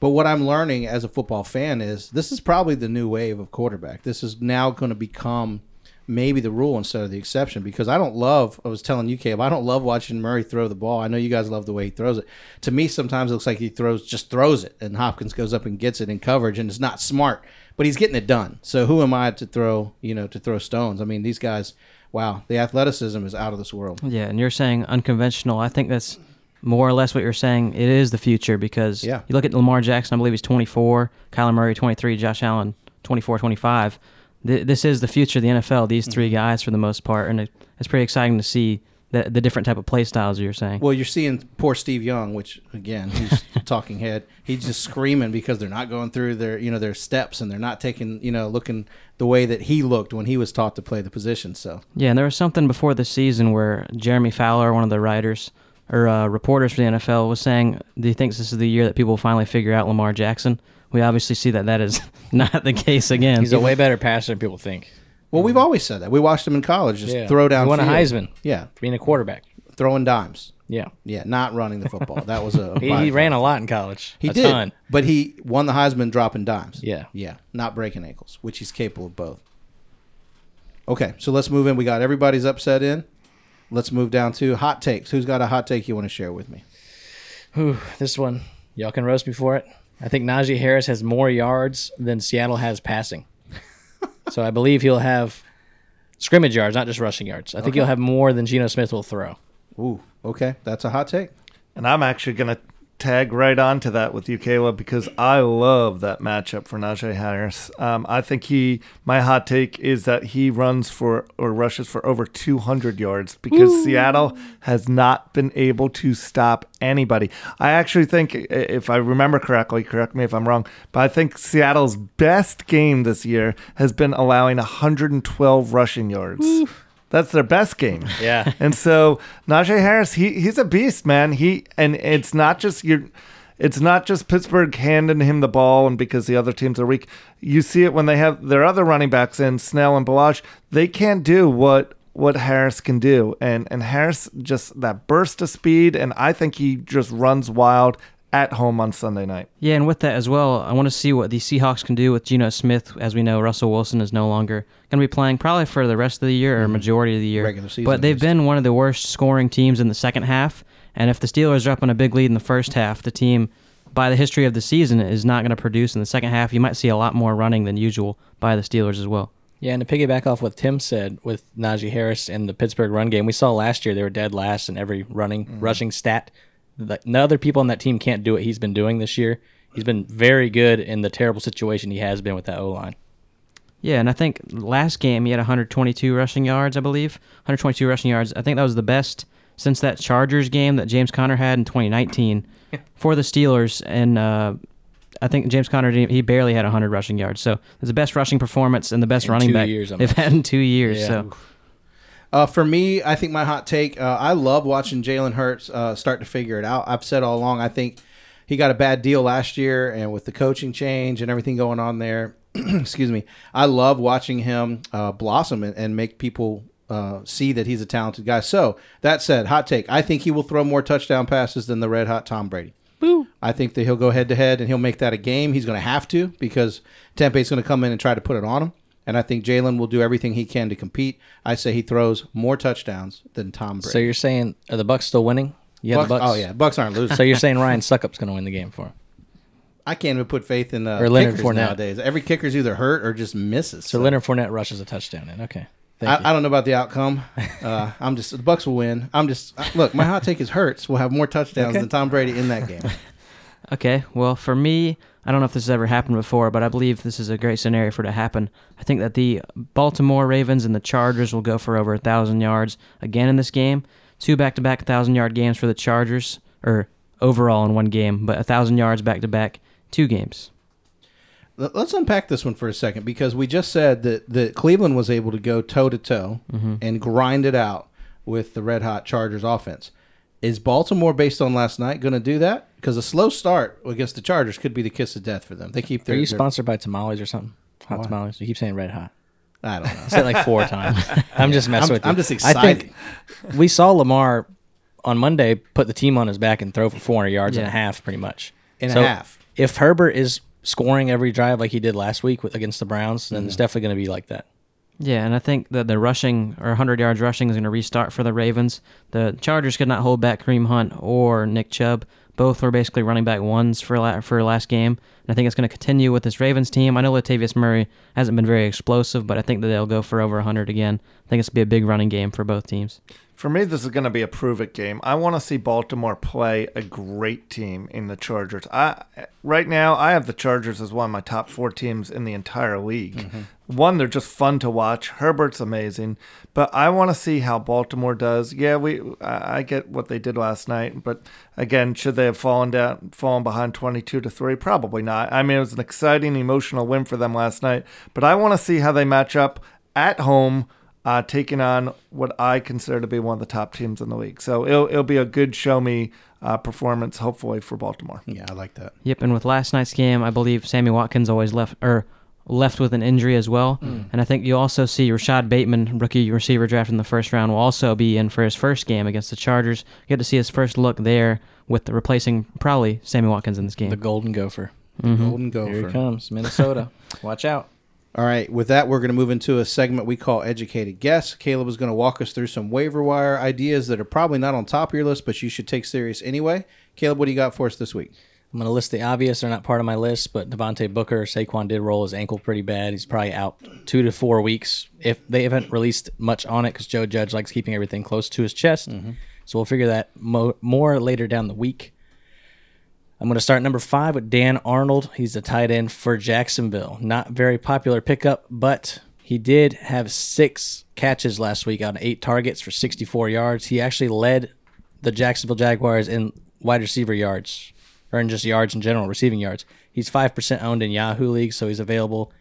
But what I'm learning as a football fan is this is probably the new wave of quarterback. This is now going to become maybe the rule instead of the exception because I don't love. I was telling you, Caleb, I don't love watching Murray throw the ball. I know you guys love the way he throws it. To me, sometimes it looks like he throws just throws it, and Hopkins goes up and gets it in coverage, and it's not smart, but he's getting it done. So who am I to throw? You know, to throw stones? I mean, these guys. Wow, the athleticism is out of this world. Yeah, and you're saying unconventional. I think that's more or less what you're saying. It is the future because Yeah. you look at Lamar Jackson, I believe he's 24, Kyler Murray 23, Josh Allen 24, 25. Th- this is the future of the NFL. These Mm-hmm. three guys for the most part, and it, it's pretty exciting to see the, the different type of play styles you're saying. Well, you're seeing poor Steve Young, which again, he's *laughs* talking head. He's just screaming because they're not going through their, you know, their steps and they're not taking, you know, looking the way that he looked when he was taught to play the position. So Yeah, and there was something before the season where Jeremy Fowler, one of the writers or uh, reporters for the NFL, was saying, he thinks this is the year that people will finally figure out Lamar Jackson?" We obviously see that that is *laughs* not the case again. He's a way better passer than people think. Well, we've mm-hmm. always said that. We watched him in college just Yeah. throw down. He won a field. Heisman. Yeah, For being a quarterback. throwing dimes. Yeah. Yeah, not running the football. That was a. *laughs* He, he ran a lot in college. He a did, ton. but he won the Heisman dropping dimes. Yeah. yeah, not breaking ankles, which he's capable of both. Okay, so let's move in. We got everybody's upset in. Let's move down to hot takes. Who's got a hot take you want to share with me? Whew, this one, y'all can roast me for it. I think Najee Harris has more yards than Seattle has passing. So I believe he'll have scrimmage yards, not just rushing yards. I think he'll have more than Geno Smith will throw. Ooh, okay, that's a hot take. And I'm actually going to tag right on to that with you, Caleb, because I love that matchup for Najee Harris. Um, I think he, my hot take is that he runs for or rushes for over 200 yards because Seattle has not been able to stop anybody. I actually think, if I remember correctly, correct me if I'm wrong, but I think Seattle's best game this year has been allowing 112 rushing yards. That's their best game. *laughs* Yeah. And so Najee Harris, he he's a beast, man. He and it's not just your it's not just Pittsburgh handing him the ball and because the other teams are weak. You see it when they have their other running backs in Snell and Ballage. They can't do what what Harris can do. And and Harris just that burst of speed and I think he just runs wild at home on Sunday night. Yeah, and with that as well, I want to see what the Seahawks can do with Geno Smith. As we know, Russell Wilson is no longer going to be playing probably for the rest of the year or mm-hmm. majority of the year. Regular season, but they've been one of the worst scoring teams in the second half. And if the Steelers are up on a big lead in the first half, the team, by the history of the season, is not going to produce in the second half. You might see a lot more running than usual by the Steelers as well. Yeah, and to piggyback off what Tim said with Najee Harris and the Pittsburgh run game, we saw last year they were dead last in every running mm-hmm. rushing stat. The, the other people on that team can't do what he's been doing this year. He's been very good in the terrible situation he has been with that O line. Yeah, and I think last game he had 122 rushing yards, I believe. 122 rushing yards. I think that was the best since that Chargers game that James Conner had in 2019 *laughs* for the Steelers. And uh, I think James Conner he barely had 100 rushing yards. So it's the best rushing performance and the best In running back years, they've had in two years. Yeah. So Uh, for me, I think my hot take. Uh, I love watching Jalen Hurts uh, start to figure it out. I've said all along. I think he got a bad deal last year, and with the coaching change and everything going on there, *clears throat* excuse me. I love watching him uh, blossom and, and make people uh, see that he's a talented guy. So that said, hot take. I think he will throw more touchdown passes than the red hot Tom Brady. I think that he'll go head to head and he'll make that a game. He's going to have to because Tampa's going to come in and try to put it on him. And I think Jalen will do everything he can to compete. I say he throws more touchdowns than Tom Brady. So you're saying are the Bucs still winning? Yeah, Bucs, Bucs. oh yeah, Bucs aren't losing. So you're saying Ryan Succop's going to win the game for him? I can't even put faith in uh, Or Leonard kickers Fournette. nowadays. Every kicker's either hurt or just misses. So Leonard Fournette rushes a touchdown in. Okay. I, I don't know about the outcome. *laughs* Uh, I'm just the Bucs will win. I'm just uh, look. My hot take is Hurts will have more touchdowns Okay. than Tom Brady in that game. *laughs* Okay, well, for me, I don't know if this has ever happened before, but I believe this is a great scenario for it to happen. I think that the Baltimore Ravens and the Chargers will go for over a thousand yards again in this game. Two back-to-back thousand-yard games for the Chargers, or overall in one game, but a thousand yards back-to-back, two games. Let- Let's unpack this one for a second because we just said that, that Cleveland was able to go toe to toe and grind it out with the red hot Chargers offense. Is Baltimore, based on last night, going to do that? Because a slow start against the Chargers could be the kiss of death for them. They keep their. Are you their- sponsored by tamales or something? Hot Why? tamales. You keep saying red hot. I don't know. *laughs* I said like four times. *laughs* I'm just messing I'm- with you. I'm just I think excited. we saw Lamar on Monday put the team on his back and throw for 400 yards and a half, pretty much. In a half. If Herbert is scoring every drive like he did last week with, against the Browns, then Mm-hmm. it's definitely going to be like that. Yeah, and I think that the rushing or 100 yards rushing is going to restart for the Ravens. The Chargers could not hold back Kareem Hunt or Nick Chubb. Both were basically running back ones for la- for last game. And I think it's going to continue with this Ravens team. I know Latavius Murray hasn't been very explosive, but I think that they'll go for over 100 again. I think it's going to be a big running game for both teams. For me, this is going to be a prove it game. I want to see Baltimore play a great team in the Chargers. I right now I have the Chargers as one of my top four teams in the entire league. Mm-hmm. One, they're just fun to watch. Herbert's amazing, but I want to see how Baltimore does. Yeah, we I I get what they did last night, but again, should they have fallen down, fallen behind twenty-two to three? Probably not. I mean, it was an exciting, emotional win for them last night, but I want to see how they match up at home uh, taking on what I consider to be one of the top teams in the league. So it'll, it'll be a good show me uh, performance, hopefully, for Baltimore. Yeah, I like that. Yep, and with last night's game, I believe Sammy Watkins always left or left with an injury as well. And I think you also see Rashod Bateman, rookie receiver drafted in the first round, will also be in for his first game against the Chargers. Get to see his first look there with the replacing probably Sammy Watkins in this game. The Golden Gopher. The golden Gopher. Here he Gopher. comes, Minnesota. *laughs* Watch out. All right, with that, we're going to move into a segment we call Educated Guess. Caleb is going to walk us through some waiver wire ideas that are probably not on top of your list, but you should take serious anyway. Caleb, what do you got for us this week? I'm going to list the obvious. They're not part of my list, but Devontae Booker, Saquon did roll his ankle pretty bad. He's probably out two to four weeks. If they haven't released much on it, because Joe Judge likes keeping everything close to his chest, mm-hmm. so we'll figure that mo- more later down the week. I'm going to start number five with Dan Arnold. He's a tight end for Jacksonville. Not very popular pickup, but he did have six catches last week on eight targets for 64 yards. He actually led the Jacksonville Jaguars in wide receiver yards, or in just yards in general, receiving yards. He's 5% owned in Yahoo leagues, so he's available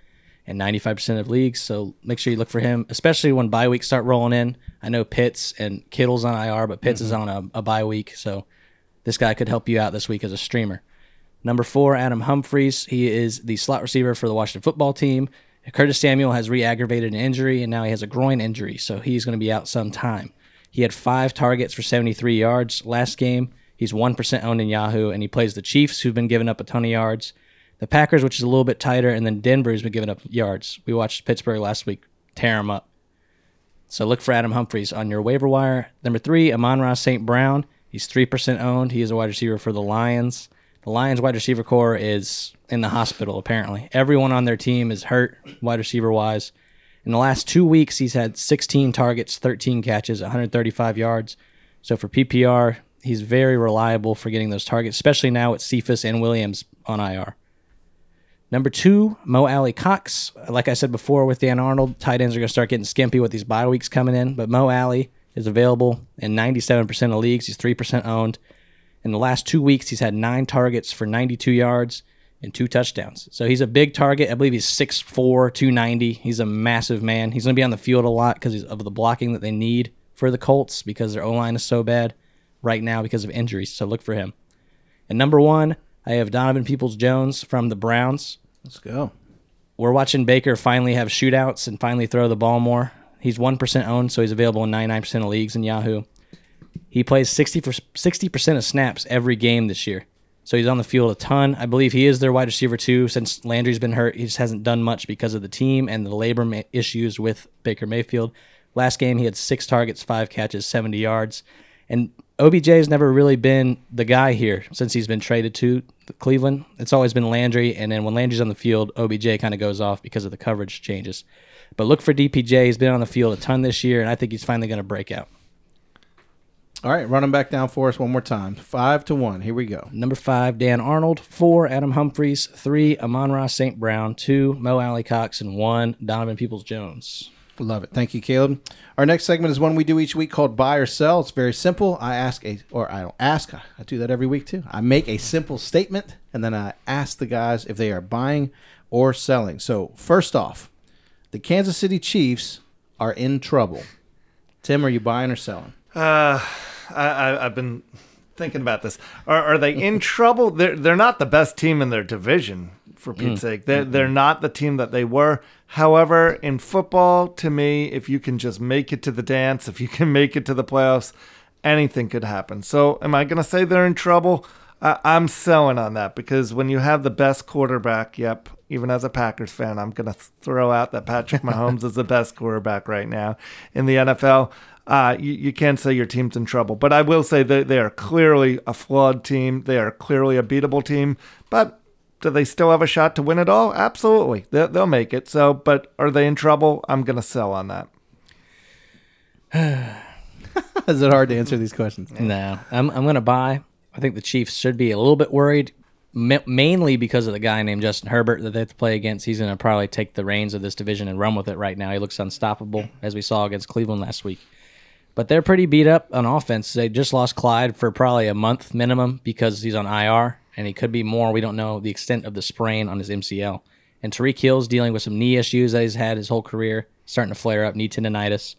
in 95% of leagues. So make sure you look for him, especially when bye weeks start rolling in. I know Pitts and Kittle's on IR, but Pitts mm-hmm. is on a, a bye week, so this guy could help you out this week as a streamer. Number four, Adam Humphries. He is the slot receiver for the Washington football team. Curtis Samuel has re aggravated an injury, and now he has a groin injury, so he's going to be out some time. He had five targets for 73 yards last game. He's 1% owned in Yahoo, and he plays the Chiefs, who've been giving up a ton of yards, the Packers, which is a little bit tighter, and then Denver, who's been giving up yards. We watched Pittsburgh last week tear him up. So look for Adam Humphries on your waiver wire. Number three, Amon-Ra St. Brown. He's 3% owned. He is a wide receiver for the Lions. The Lions wide receiver corps is in the hospital, apparently. Everyone on their team is hurt, wide receiver wise. In the last two weeks, he's had 16 targets, 13 catches, 135 yards. So for PPR, he's very reliable for getting those targets, especially now with Cephus and Williams on IR. Number two, Mo Alie-Cox. Like I said before with Dan Arnold, tight ends are going to start getting skimpy with these bye weeks coming in, but Mo Alie is available in 97% of leagues. He's 3% owned. In the last two weeks, he's had nine targets for 92 yards and two touchdowns. So he's a big target. I believe he's 6'4, 290. He's a massive man. He's going to be on the field a lot because of the blocking that they need for the Colts because their O line is so bad right now because of injuries. So look for him. And number one, I have Donovan Peoples Jones from the Browns. Let's go. We're watching Baker finally have shootouts and finally throw the ball more. He's 1% owned, so he's available in 99% of leagues in Yahoo. He plays 60 for 60% of snaps every game this year. So he's on the field a ton. I believe he is their wide receiver too. Since Landry's been hurt, he just hasn't done much because of the team and the labor ma- issues with Baker Mayfield. Last game, he had six targets, five catches, 70 yards. And OBJ has never really been the guy here since he's been traded to Cleveland. It's always been Landry, and then when Landry's on the field, OBJ kind of goes off because of the coverage changes. But look for DPJ. He's been on the field a ton this year, and I think he's finally going to break out. All right, run them back down for us one more time. Five to one. Here we go. Number five, Dan Arnold. Four, Adam Humphries. Three, Amon-Ra St. Brown. Two, Mo Alie-Cox. And one, Donovan Peoples Jones. Love it. Thank you, Caleb. Our next segment is one we do each week called Buy or Sell. It's very simple. I ask a, or I don't ask, I do that every week too. I make a simple statement and then I ask the guys if they are buying or selling. So, first off, the Kansas City Chiefs are in trouble. Tim, are you buying or selling? Uh, I, I, I've been thinking about this. Are, are they in *laughs* trouble? They're they're not the best team in their division. For Pete's sake, they're they're not the team that they were. However, in football, to me, if you can just make it to the dance, if you can make it to the playoffs, anything could happen. So, am I going to say they're in trouble? I, I'm selling on that because when you have the best quarterback, yep, even as a Packers fan, I'm going to throw out that Patrick Mahomes is the best quarterback right now in the NFL. Uh, you, you can't say your team's in trouble, but I will say that they are clearly a flawed team. They are clearly a beatable team, but do they still have a shot to win it all? Absolutely, they'll, they'll make it. So, but are they in trouble? I'm going to sell on that. *sighs* Is it hard to answer these questions? No, I'm, I'm going to buy. I think the Chiefs should be a little bit worried, ma- mainly because of the guy named Justin Herbert that they have to play against. He's going to probably take the reins of this division and run with it right now. He looks unstoppable, as we saw against Cleveland last week. But they're pretty beat up on offense. They just lost Clyde for probably a month minimum because he's on IR, and he could be more. We don't know the extent of the sprain on his MCL. And Tyreek Hill's dealing with some knee issues that he's had his whole career, starting to flare up, knee tendonitis.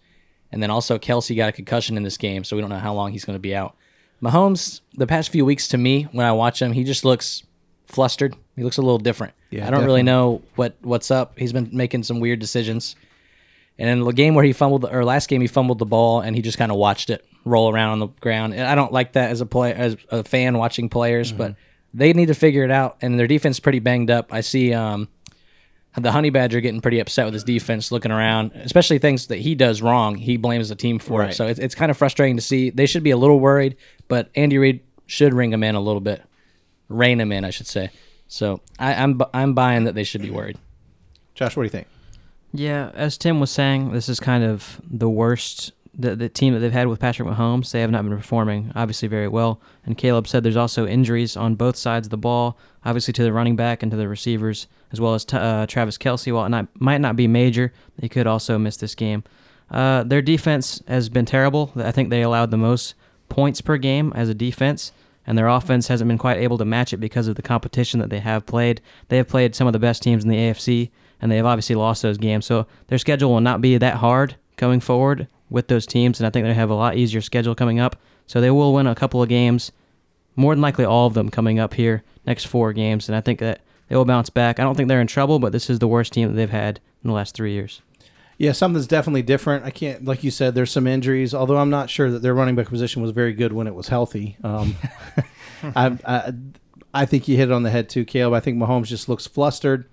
And then also Kelce got a concussion in this game, so we don't know how long he's going to be out. Mahomes, the past few weeks to me, when I watch him, he just looks flustered. He looks a little different. Yeah, I don't really know what what's up. He's been making some weird decisions. And in the game where he fumbled, or last game he fumbled the ball, and he just kind of watched it roll around on the ground. And I don't like that as a play, as a fan watching players, but they need to figure it out. And their defense is pretty banged up. I see um, the Honey Badger getting pretty upset with his defense, looking around, especially things that he does wrong. He blames the team for Right. it. So it's, it's kind of frustrating to see. They should be a little worried, but Andy Reid should ring him in a little bit, rein him in, I should say. So I, I'm I'm buying that they should be worried. Josh, what do you think? Yeah, as Tim was saying, this is kind of the worst the, the team that they've had with Patrick Mahomes. They have not been performing obviously very well. And Caleb said there's also injuries on both sides of the ball, obviously to the running back and to the receivers, as well as t- uh, Travis Kelce. While it not, might not be major, they could also miss this game. Uh, their defense has been terrible. I think they allowed the most points per game as a defense, and their offense hasn't been quite able to match it because of the competition that they have played. They have played some of the best teams in the AFC, and they have obviously lost those games. So their schedule will not be that hard going forward with those teams, and I think they have a lot easier schedule coming up. So they will win a couple of games, more than likely all of them coming up here next four games, and I think that they will bounce back. I don't think they're in trouble, but this is the worst team that they've had in the last three years. Yeah, something's definitely different. I can't, like you said, there's some injuries. Although I'm not sure that their running back position was very good when it was healthy. Um, *laughs* *laughs* I, I, I think you hit it on the head too, Caleb. I think Mahomes just looks flustered.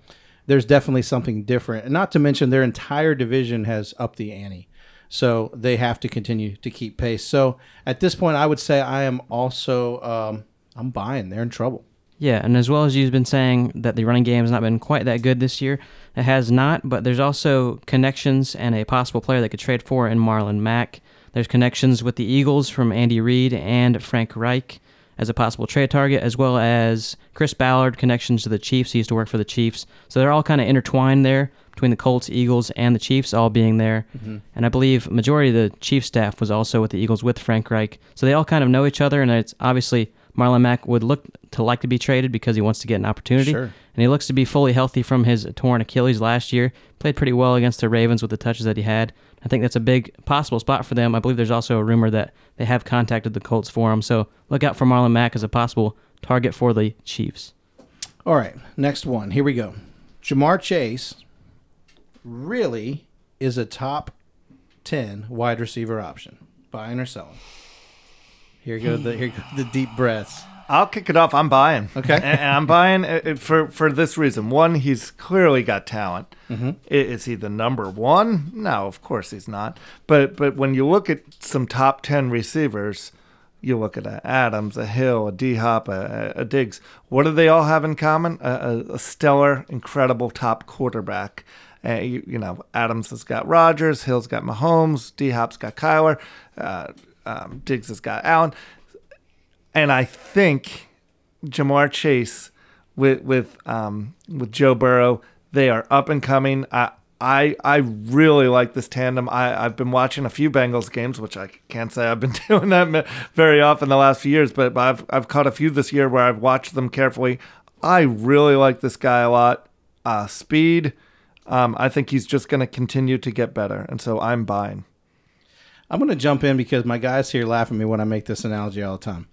There's definitely something different, and not to mention their entire division has upped the ante, so they have to continue to keep pace. So at this point, I would say I am also um, I'm buying. They're in trouble. Yeah, and as well as you've been saying that the running game has not been quite that good this year, it has not, but there's also connections and a possible player they could trade for in Marlon Mack. There's connections with the Eagles from Andy Reid and Frank Reich as a possible trade target, as well as Chris Ballard, connections to the Chiefs. He used to work for the Chiefs. So they're all kind of intertwined there between the Colts, Eagles, and the Chiefs all being there. Mm-hmm. And I believe majority of the Chiefs staff was also with the Eagles with Frank Reich. So they all kind of know each other, and it's obviously Marlon Mack would look to like to be traded because he wants to get an opportunity. Sure. And he looks to be fully healthy from his torn Achilles last year. Played pretty well against the Ravens with the touches that he had. I think that's a big possible spot for them. I believe there's also a rumor that they have contacted the Colts for him. So look out for Marlon Mack as a possible target for the Chiefs. All right, next one. Here we go. Ja'Marr Chase really is a top 10 wide receiver option. Buying or selling? Here go the here go the deep breaths. I'll kick it off. I'm buying. Okay, and, and I'm buying it for for this reason. One, he's clearly got talent. Mm-hmm. Is he the number one? No, of course he's not. But but when you look at some top ten receivers, you look at a Adams, a Hill, a D Hop, a, a, Diggs. What do they all have in common? A, a stellar, incredible top quarterback. You, you, know, Adams has got Rodgers, Hill's got Mahomes, D Hop's got Kyler. Uh, um, Diggs has got Allen, and I think Ja'Marr Chase with with um, with Joe Burrow, they are up and coming. I I I really like this tandem. I I've been watching a few Bengals games, which I can't say I've been *laughs* doing that very often the last few years, but, but I've I've caught a few this year where I've watched them carefully. I really like this guy a lot. Uh, speed. Um, I think he's just going to continue to get better, and so I'm buying. I'm going to jump in because my guys here laugh at me when I make this analogy all the time.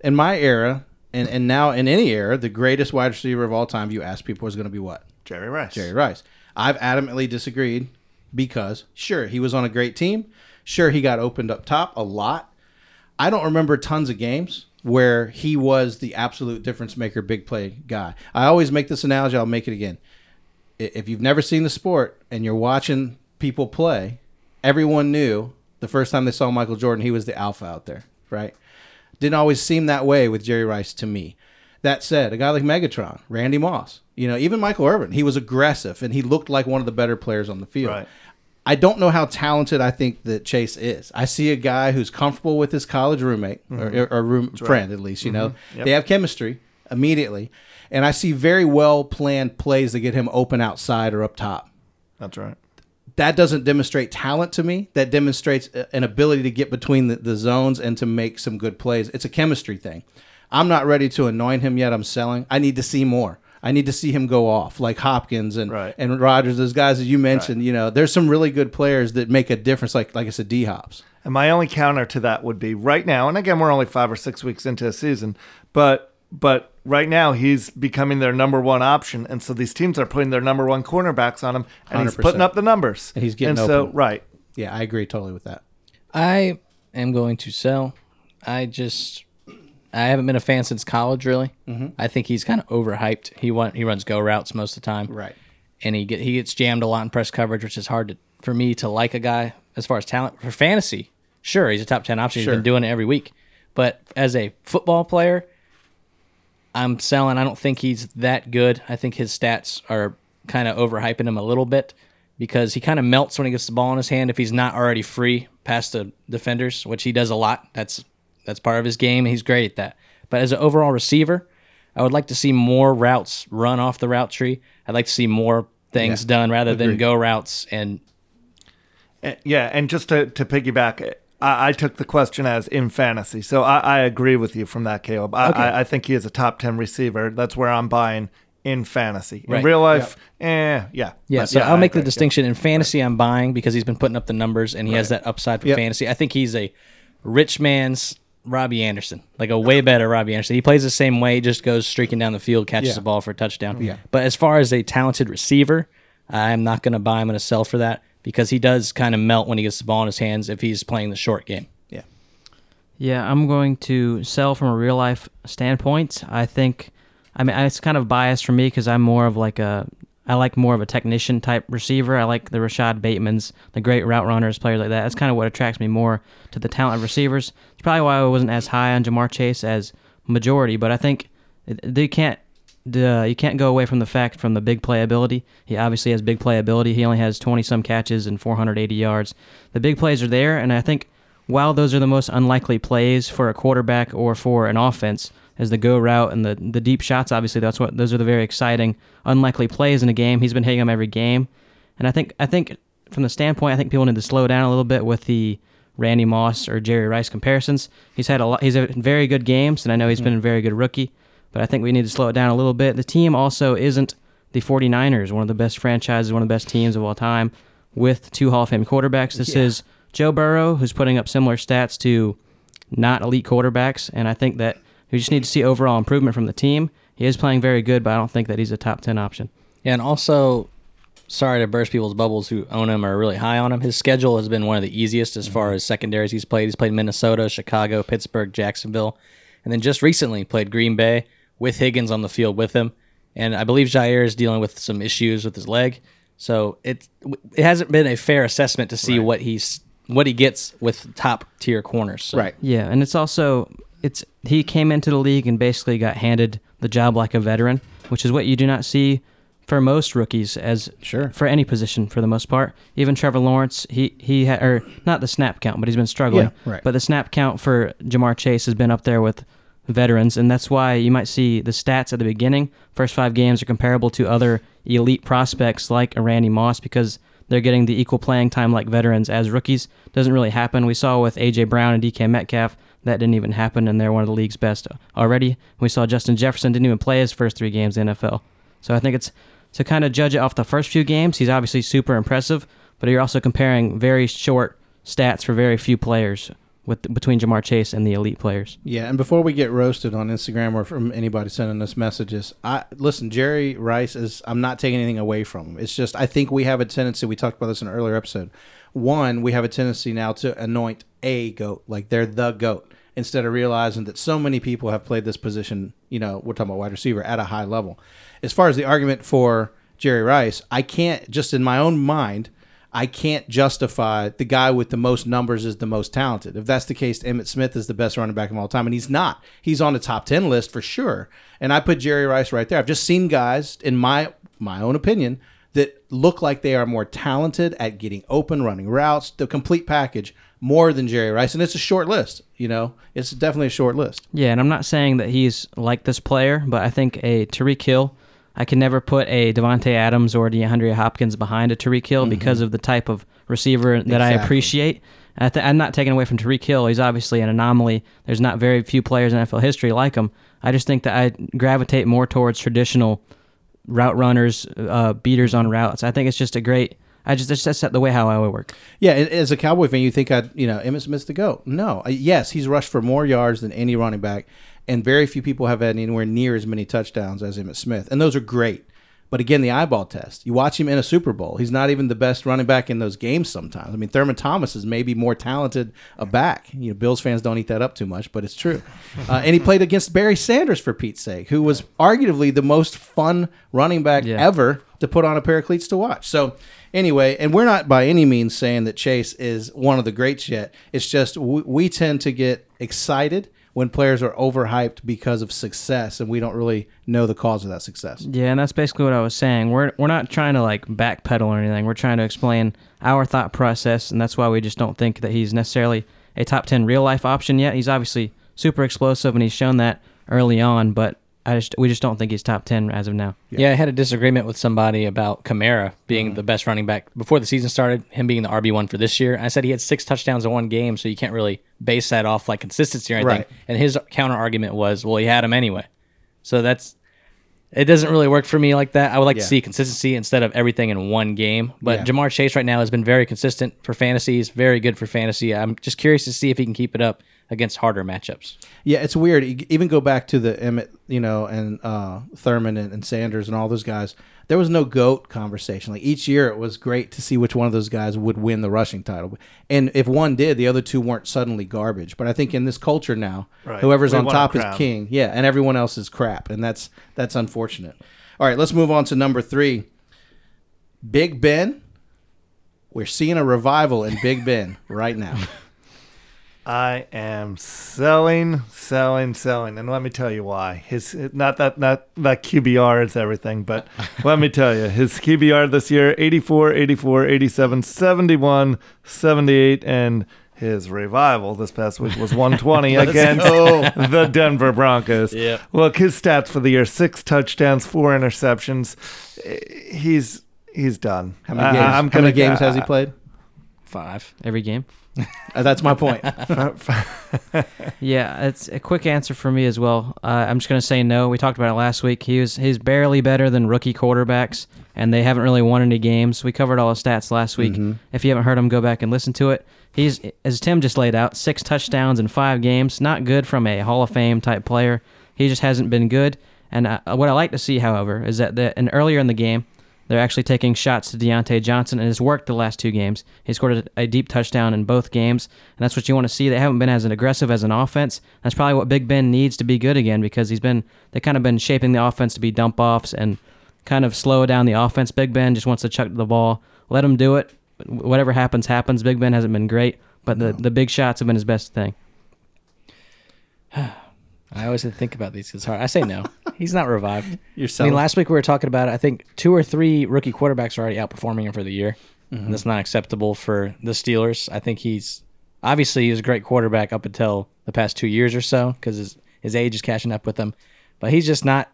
In my era, and, and now in any era, the greatest wide receiver of all time, you ask people, is going to be what? Jerry Rice. Jerry Rice. I've adamantly disagreed because, sure, he was on a great team. Sure, he got opened up top a lot. I don't remember tons of games where he was the absolute difference maker, big play guy. I always make this analogy, I'll make it again. If you've never seen the sport and you're watching people play, everyone knew the first time they saw Michael Jordan, he was the alpha out there, right? Didn't always seem that way with Jerry Rice to me. That said, a guy like Megatron, Randy Moss, you know, even Michael Irvin, he was aggressive and he looked like one of the better players on the field. Right. I don't know how talented I think that Chase is. I see a guy who's comfortable with his college roommate mm-hmm. or, or, room That's friend, right. at least. You mm-hmm. know, yep. they have chemistry immediately, and I see very well planned plays that get him open outside or up top. That's right that doesn't demonstrate talent to me. That demonstrates an ability to get between the, the, zones and to make some good plays. It's a chemistry thing. I'm not ready to anoint him yet. I'm selling. I need to see more. I need to see him go off like Hopkins and right. and Rodgers. Those guys that you mentioned. Right. You know, there's some really good players that make a difference. Like like I said, D Hops. And my only counter to that would be right now. And again, we're only five or six weeks into a season, but but right now he's becoming their number one option, and so these teams are putting their number one cornerbacks on him, and 100%. he's putting up the numbers. And he's getting and open. so right. Yeah, I agree totally with that. I am going to sell. I just I haven't been a fan since college, really. Mm-hmm. I think he's kind of overhyped. He want, he runs go routes most of the time, right? And he get he gets jammed a lot in press coverage, which is hard to, for me to like a guy as far as talent for fantasy. Sure, he's a top ten option. Sure. He's been doing it every week, but as a football player, I'm selling. I don't think he's that good. I think his stats are kind of overhyping him a little bit because he kind of melts when he gets the ball in his hand if he's not already free past the defenders, which he does a lot. That's that's part of his game. He's great at that. But as an overall receiver, I would like to see more routes run off the route tree. I'd like to see more things yeah, done rather agreed. than go routes and yeah, and just to, to piggyback, I, I, took the question as in fantasy, so I, I agree with you from that, Caleb. I, okay. I, think he is a top ten receiver. That's where I'm buying in fantasy. In right. real life, yep. eh, yeah, yeah. So yeah, I'll make the distinction. In fantasy, I'm buying because he's been putting up the numbers and he right. has that upside for yep. fantasy. I think he's a rich man's Robby Anderson, like a way better Robby Anderson. He plays the same way, just goes streaking down the field, catches Yeah. the ball for a touchdown. Yeah. But as far as a talented receiver, I'm not going to buy. I'm going to sell for that because he does kind of melt when he gets the ball in his hands if he's playing the short game. Yeah. Yeah, I'm going to sell from a real life standpoint. I think, I mean, it's kind of biased for me because I'm more of like a, I like more of a technician type receiver. I like the Rashod Batemans, the great route runners, players like that. That's kind of what attracts me more to the talent of receivers. It's probably why I wasn't as high on Ja'Marr Chase as majority, but I think they can't. You can't go away from the fact from the big playability. He obviously has big playability. He only has 20 some catches and 480 yards. The big plays are there, and I think while those are the most unlikely plays for a quarterback or for an offense, as the go route and the the deep shots, obviously that's what those are the very exciting, unlikely plays in a game. He's been hitting them every game, and I think I think from the standpoint, I think people need to slow down a little bit with the Randy Moss or Jerry Rice comparisons. He's had a lot. He's had very good games, and I know he's mm-hmm. been a very good rookie, but I think we need to slow it down a little bit. The team also isn't the 49ers, one of the best franchises, one of the best teams of all time, with two Hall of Fame quarterbacks. This is Joe Burrow, who's putting up similar stats to not elite quarterbacks, and I think that we just need to see overall improvement from the team. He is playing very good, but I don't think that he's a top 10 option. Yeah, and also, sorry to burst people's bubbles who own him or are really high on him. His schedule has been one of the easiest as far mm-hmm. as secondaries he's played. He's played Minnesota, Chicago, Pittsburgh, Jacksonville, and then just recently played Green Bay with Higgins on the field with him. And I believe Jair is dealing with some issues with his leg, so it it hasn't been a fair assessment to see what he's what he gets with top tier corners. So. Right. Yeah, and it's also it's he came into the league and basically got handed the job like a veteran, which is what you do not see for most rookies as Sure. for any position for the most part. Even Trevor Lawrence, he he had or not the snap count, but he's been struggling. Yeah, right. But the snap count for Ja'Marr Chase has been up there with veterans, and that's why you might see the stats at the beginning. First five games are comparable to other elite prospects like a Randy Moss because they're getting the equal playing time like veterans as rookies. Doesn't really happen. We saw with AJ Brown and DK Metcalf that didn't even happen, and they're one of the league's best already. We saw Justin Jefferson didn't even play his first three games in the NFL. So I think it's to kind of judge it off the first few games. He's obviously super impressive, but you're also comparing very short stats for very few players with between Ja'Marr Chase and the elite players. Yeah, and before we get roasted on Instagram or from anybody sending us messages, I listen. Jerry Rice is. I'm not taking anything away from him. It's just I think we have a tendency. We talked about this in an earlier episode. One, we have a tendency now to anoint a goat, like they're the goat, instead of realizing that so many people have played this position. You know, we're talking about wide receiver at a high level. As far as the argument for Jerry Rice, I can't just in my own mind. I can't justify the guy with the most numbers is the most talented. If that's the case, Emmitt Smith is the best running back of all time, and he's not. He's on the top ten list for sure. And I put Jerry Rice right there. I've just seen guys, in my my own opinion, that look like they are more talented at getting open, running routes, the complete package, more than Jerry Rice. And it's a short list. You know, it's definitely a short list. Yeah, and I'm not saying that he's like this player, but I think a Tyreek Hill, I can never put a Davante Adams or DeAndre Hopkins behind a Tyreek Hill because of the type of receiver that I Exactly. appreciate. I th- I'm not taking away from Tyreek Hill. He's obviously an anomaly. There's not very few players in NFL history like him. I just think that I gravitate more towards traditional route runners, uh, beaters on routes. I think it's just a great. I just that's just the way how I would work. Yeah, as a Cowboy fan, you think I'd, you know, Emmitt Smith's the GOAT. No. Yes, he's rushed for more yards than any running back, and very few people have had anywhere near as many touchdowns as Emmitt Smith. And those are great. But again, the eyeball test. You watch him in a Super Bowl. He's not even the best running back in those games sometimes. I mean, Thurman Thomas is maybe more talented a back. You know, Bills fans don't eat that up too much, but it's true. *laughs* Uh, and he played against Barry Sanders, for Pete's sake, who was arguably the most fun running back Yeah. ever to put on a pair of cleats to watch. So anyway, and we're not by any means saying that Chase is one of the greats yet. It's just we, we tend to get excited when players are overhyped because of success, and we don't really know the cause of that success. Yeah, and that's basically what I was saying. We're we're not trying to like backpedal or anything. We're trying to explain our thought process, and that's why we just don't think that he's necessarily a top ten real life option yet. He's obviously super explosive, and he's shown that early on. But I just we just don't think he's top ten as of now. Yeah. I had a disagreement with somebody about Kamara being mm-hmm. the best running back before the season started, him being the RB one for this year. I said he had six touchdowns in one game, so you can't really base that off like consistency or anything. Right. And his counter argument was, well, he had him anyway. So that's it doesn't really work for me like that. I would like Yeah. to see consistency instead of everything in one game. But Yeah. Ja'Marr Chase right now has been very consistent for fantasy. He's very good for fantasy. I'm just curious to see if he can keep it up against harder matchups. Yeah, it's weird. Even go back to the Emmitt, you know, and uh, Thurman and, and Sanders and all those guys. There was no goat conversation. Like each year, it was great to see which one of those guys would win the rushing title. And if one did, the other two weren't suddenly garbage. But I think in this culture now, Right. whoever's We on top is king. Yeah, and everyone else is crap, and that's that's unfortunate. All right, let's move on to number three. Big Ben. We're seeing a revival in Big Ben right now. *laughs* I am selling, selling, selling, and let me tell you why. His not that not that QBR is everything, but *laughs* let me tell you, his QBR this year 84, 84, 87, 71, 78 and his revival this past week was 120 *laughs* against *laughs* the Denver Broncos. Yep. Look, his stats for the year: six touchdowns, four interceptions. He's he's done. How many I- games? I'm How gonna many games has he uh, played? Five. Every game. Uh, that's my point. *laughs* Yeah, it's a quick answer for me as well. Uh, I'm just going to say no. We talked about it last week. He was he's barely better than rookie quarterbacks, and they haven't really won any games. We covered all his stats last week. If you haven't heard him, go back and listen to it. He's as Tim just laid out, six touchdowns in five games. Not good from a Hall of Fame type player. He just hasn't been good. And uh, what I like to see, however, is that the, and earlier in the game, they're actually taking shots to Diontae Johnson, and it's worked the last two games. He scored a, deep touchdown in both games, and that's what you want to see. They haven't been as aggressive as an offense. That's probably what Big Ben needs to be good again because he's been they kind of been shaping the offense to be dump offs and kind of slow down the offense. Big Ben just wants to chuck the ball, let him do it. Whatever happens, happens. Big Ben hasn't been great, but the, the big shots have been his best thing. *sighs* *sighs* I always think about these. It's hard. I say no. *laughs* He's not revived. You're I mean, last week we were talking about it. I think two or three rookie quarterbacks are already outperforming him for the year. Mm-hmm. And that's not acceptable for the Steelers. I think he's obviously he was a great quarterback up until the past two years or so because his his age is catching up with him. But he's just not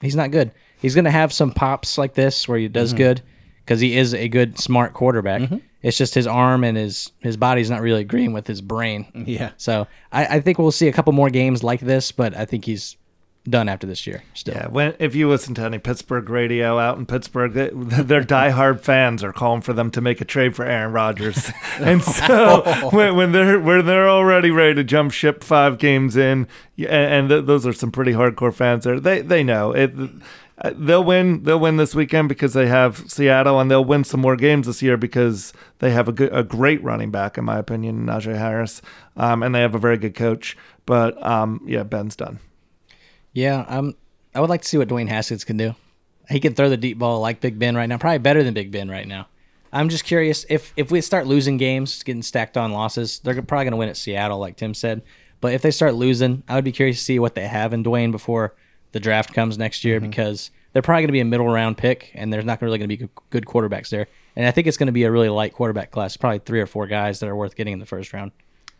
he's not good. He's gonna have some pops like this where he does mm-hmm. good because he is a good smart quarterback. Mm-hmm. It's just his arm and his his body's not really agreeing with his brain. yeah. So I, I think we'll see a couple more games like this, but I think he's done after this year. Still, Yeah, when if you listen to any Pittsburgh radio out in Pittsburgh, they, *laughs* their diehard fans are calling for them to make a trade for Aaron Rodgers, *laughs* and so *laughs* when, when they're when they're already ready to jump ship five games in, and, and th- those are some pretty hardcore fans there. They they know it. Uh, They'll win. They'll win this weekend because they have Seattle, and they'll win some more games this year because they have a good, a great running back, in my opinion, Najee Harris, um, and they have a very good coach. But um, yeah, Ben's done. yeah. Um, I would like to see what Dwayne Haskins can do. He can throw the deep ball like Big Ben right now, probably better than Big Ben right now. I'm just curious if if we start losing games, getting stacked on losses, they're probably going to win at Seattle, like Tim said. But if they start losing, I would be curious to see what they have in Dwayne before the draft comes next year mm-hmm. because they're probably going to be a middle round pick, and there's not really going to be good- good quarterbacks there. And I think it's going to be a really light quarterback class, probably three or four guys that are worth getting in the first round.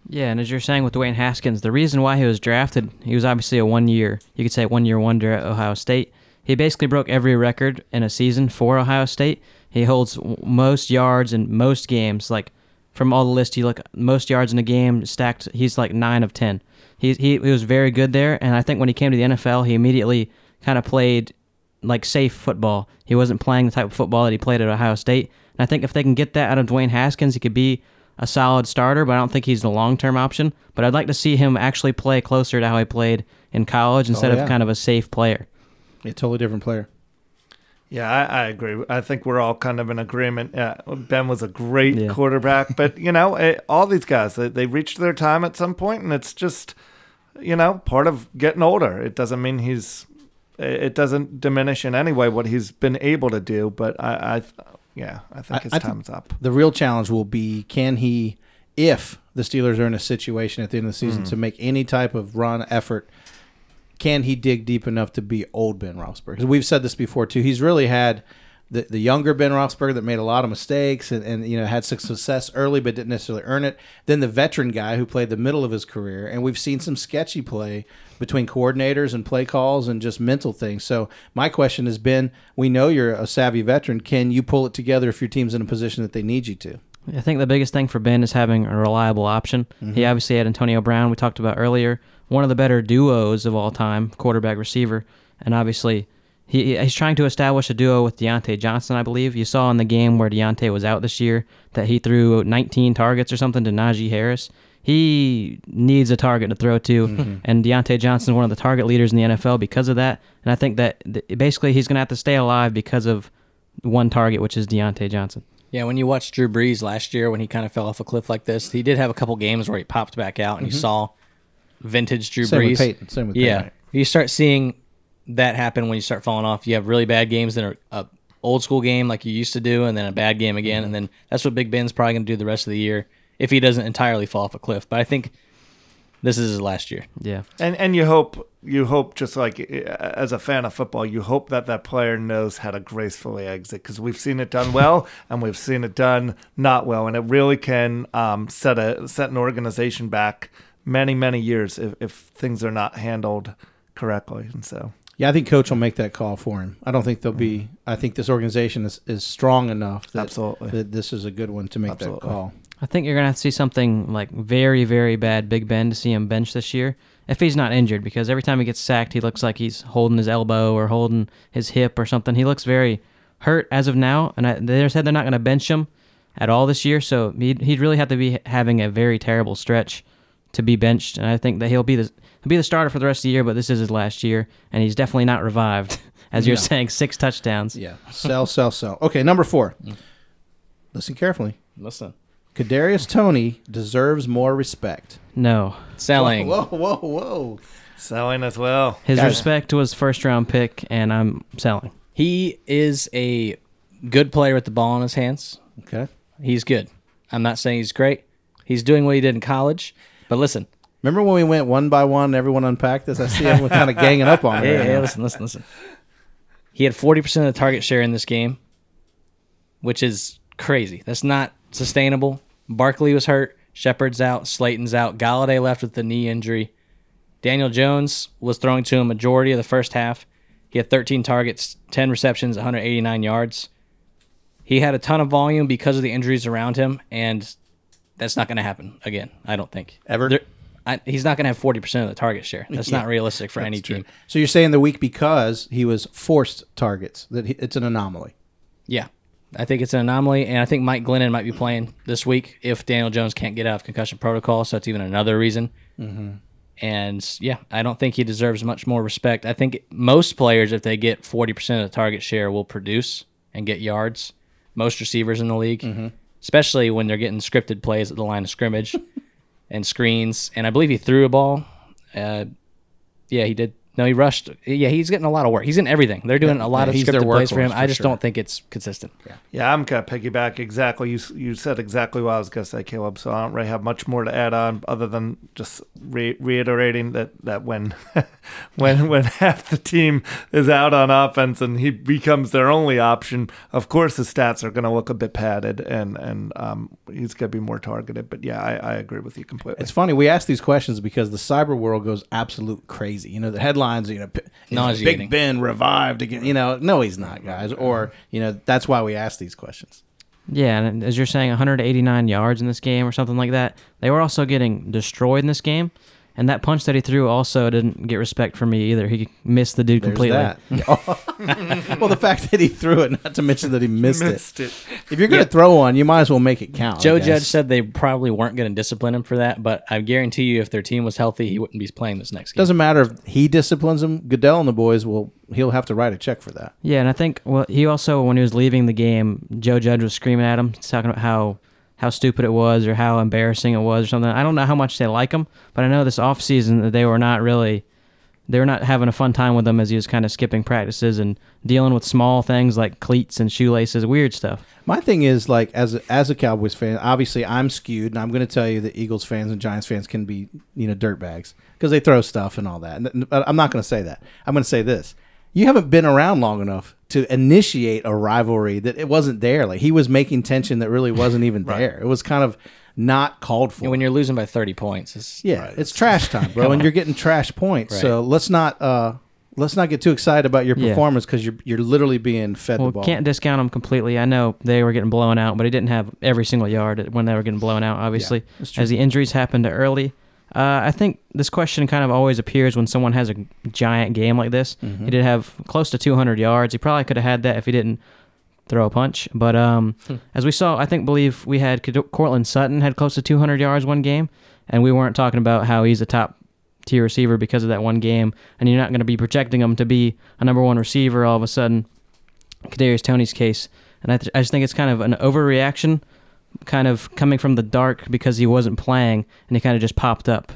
Yeah, and as you're saying with Dwayne Haskins, the reason why he was drafted, he was obviously a one year, you could say one year wonder at Ohio State. He basically broke every record in a season for Ohio State. He holds most yards in most games. Like from all the lists, you look most yards in a game stacked. He's like nine of ten. He he, he was very good there, and I think when he came to the NFL, he immediately kind of played like safe football. He wasn't playing the type of football that he played at Ohio State. And I think if they can get that out of Dwayne Haskins, he could be a solid starter, but I don't think he's the long term option. But I'd like to see him actually play closer to how he played in college oh, instead yeah. of kind of a safe player. A totally different player. Yeah, I, I agree. I think we're all kind of in agreement. Yeah, Ben was a great Yeah. quarterback, but you know, eh, all these guys they, they reached their time at some point, and it's just you know part of getting older. It doesn't mean he's it doesn't diminish in any way what he's been able to do. But I, I yeah, I think his I think- time's up. The real challenge will be can he, if the Steelers are in a situation at the end of the season to make any type of run effort, can he dig deep enough to be old Ben Roethlisberger? Because we've said this before too. He's really had the, the younger Ben Roethlisberger that made a lot of mistakes and, and you know had some success early but didn't necessarily earn it. Then the veteran guy who played the middle of his career, and we've seen some sketchy play between coordinators and play calls and just mental things. So my question has been: We know you're a savvy veteran. Can you pull it together if your team's in a position that they need you to? I think the biggest thing for Ben is having a reliable option. He mm-hmm. obviously had Antonio Brown, we talked about earlier, one of the better duos of all time, quarterback receiver, and obviously he he's trying to establish a duo with Diontae Johnson, I believe. You saw in the game where Diontae was out this year that he threw 19 targets or something to Najee Harris. He needs a target to throw to, mm-hmm. and Diontae Johnson is one of the target leaders in the NFL because of that. And I think that th- basically he's going to have to stay alive because of one target, which is Diontae Johnson. Yeah, when you watched Drew Brees last year when he kind of fell off a cliff like this, he did have a couple games where he popped back out and you mm-hmm. saw vintage Drew Same Brees. with Peyton. Same with yeah, Peyton. you start seeing that happen when you start falling off. You have really bad games that are a old school game like you used to do, and then a bad game again, and then that's what Big Ben's probably going to do the rest of the year if he doesn't entirely fall off a cliff. But I think this is his last year. Yeah. And and you hope you hope just like uh, as a fan of football, you hope that that player knows how to gracefully exit because we've seen it done well *laughs* and we've seen it done not well, and it really can um, set a set an organization back many many years if, if things are not handled correctly. And so Yeah, I think coach will make that call for him. I don't think there'll be. Mm-hmm. I think this organization is, is strong enough that, Absolutely. that this is a good one to make Absolutely. that call. I think you're gonna have to see something like very, very bad Big Ben to see him bench this year. If he's not injured, because every time he gets sacked, he looks like he's holding his elbow or holding his hip or something. He looks very hurt as of now, and I, they said they're not gonna bench him at all this year. So he'd, he'd really have to be having a very terrible stretch to be benched. And I think that he'll be the he'll be the starter for the rest of the year. But this is his last year, and he's definitely not revived. *laughs* As you're No. saying, six touchdowns. Yeah, *laughs* sell, sell, sell. Okay, number four. Mm. Listen carefully. Listen, Kadarius Toney deserves more respect. No, selling. Whoa, whoa, whoa! selling as well. his Guys. respect was first round pick, and I'm selling. He is a good player with the ball in his hands. Okay. He's good. I'm not saying he's great. He's doing what he did in college. But listen, Remember when we went one by one? and Everyone unpacked this. I see everyone kind of *laughs* ganging up on it. yeah, right yeah, now. listen, listen, listen. He had 40% of the target share in this game, which is crazy. That's not sustainable. Barkley was hurt. Shepard's out. Slayton's out. Golladay left with the knee injury. Daniel Jones was throwing to him majority of the first half. He had 13 targets, 10 receptions, 189 yards. He had a ton of volume because of the injuries around him, and that's not going to happen again. I don't think Ever? There- I, he's not going to have 40% of the target share. That's not realistic for any team. So you're saying the week because he was forced targets that he, it's an anomaly. Yeah. I think it's an anomaly, and I think Mike Glennon might be playing this week if Daniel Jones can't get out of concussion protocol. So that's even another reason. Mm-hmm. And yeah, I don't think he deserves much more respect. I think most players, if they get 40% of the target share, will produce and get yards. Most receivers in the league, Mm-hmm. Especially when they're getting scripted plays at the line of scrimmage *laughs* and screens. And I believe he threw a ball. Uh, yeah, he did. No, he rushed. Yeah, he's getting a lot of work. He's in everything. They're doing a lot Yeah, of he's scripted plays for him. workhorse, I just sure. don't think it's consistent. Yeah, yeah, I'm gonna piggyback exactly. You you said exactly what I was gonna say, Caleb. So I don't really have much more to add on other than just re- reiterating that that when *laughs* when when *laughs* half the team is out on offense and he becomes their only option, of course his stats are gonna look a bit padded and and um, he's gonna be more targeted. But yeah, I, I agree with you completely. It's funny we ask these questions because the cyber world goes absolute crazy. You know the headlines. You know, is Big Ben revived again. You know, no, he's not, guys. Or you know, that's why we ask these questions. Yeah, and as you're saying, 189 yards in this game or something like that. They were also getting destroyed in this game, and that punch that he threw also didn't get respect from me either. He missed the dude There's completely. that. *laughs* well, the fact that he threw it, not to mention that he missed, Missed it. it. If you're going to throw one, you might as well make it count. Joe. Judge said they probably weren't going to discipline him for that, but I guarantee you, if their team was healthy, he wouldn't be playing this next game. Doesn't matter if he disciplines him. Goodell and the boys will. He'll have to write a check for that. Yeah, and I think well, he also when he was leaving the game, Joe Judge was screaming at him, talking about how how stupid it was or how embarrassing it was or something. I don't know how much they like him, but I know this off season that they were not really they were not having a fun time with him as he was kind of skipping practices and dealing with small things like cleats and shoelaces, weird stuff. My thing is like as a, as a Cowboys fan, obviously I'm skewed, and I'm going to tell you that Eagles fans and Giants fans can be you know dirtbags because they throw stuff and all that. And- I'm not going to say that. I'm going to say this: you haven't been around long enough to initiate a rivalry that it wasn't there. Like he was making tension that really wasn't even *laughs* there. It was kind of not called for. And when you're losing by 30 points, it's, Yeah, it's trash time, bro, *laughs* and you're getting trash points. Right. So let's not uh let's not get too excited about your performance because you're you're literally being fed Well, the ball. can't discount him completely. I know they were getting blown out, but he didn't have every single yard when they were getting blown out. Obviously, that's true. as the injuries happened early, Uh, I think this question kind of always appears when someone has a giant game like this. He did have close to 200 yards. He probably could have had that if he didn't throw a punch. But um, as we saw, I think believe we had Courtland Sutton had close to 200 yards one game, and we weren't talking about how he's a top tier receiver because of that one game, and you're not going to be projecting him to be a number one receiver all of a sudden. Kadarius Toney's case, and I, th- I just think it's kind of an overreaction, kind of coming from the dark because he wasn't playing and he kind of just popped up.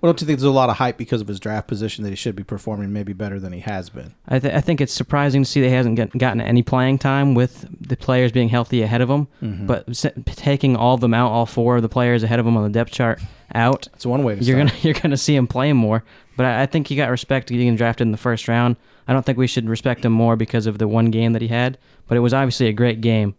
Well, don't you think there's a lot of hype because of his draft position that he should be performing maybe better than he has been? I, th- I think it's surprising to see that he hasn't get, gotten any playing time with the players being healthy ahead of him, Mm-hmm. but s- taking all of them out, all four of the players ahead of him on the depth chart out, It's one way to you're start. gonna *laughs* you're gonna see him playing more. But I, I think he got respect getting drafted in the first round. I don't think we should respect him more because of the one game that he had, but it was obviously a great game.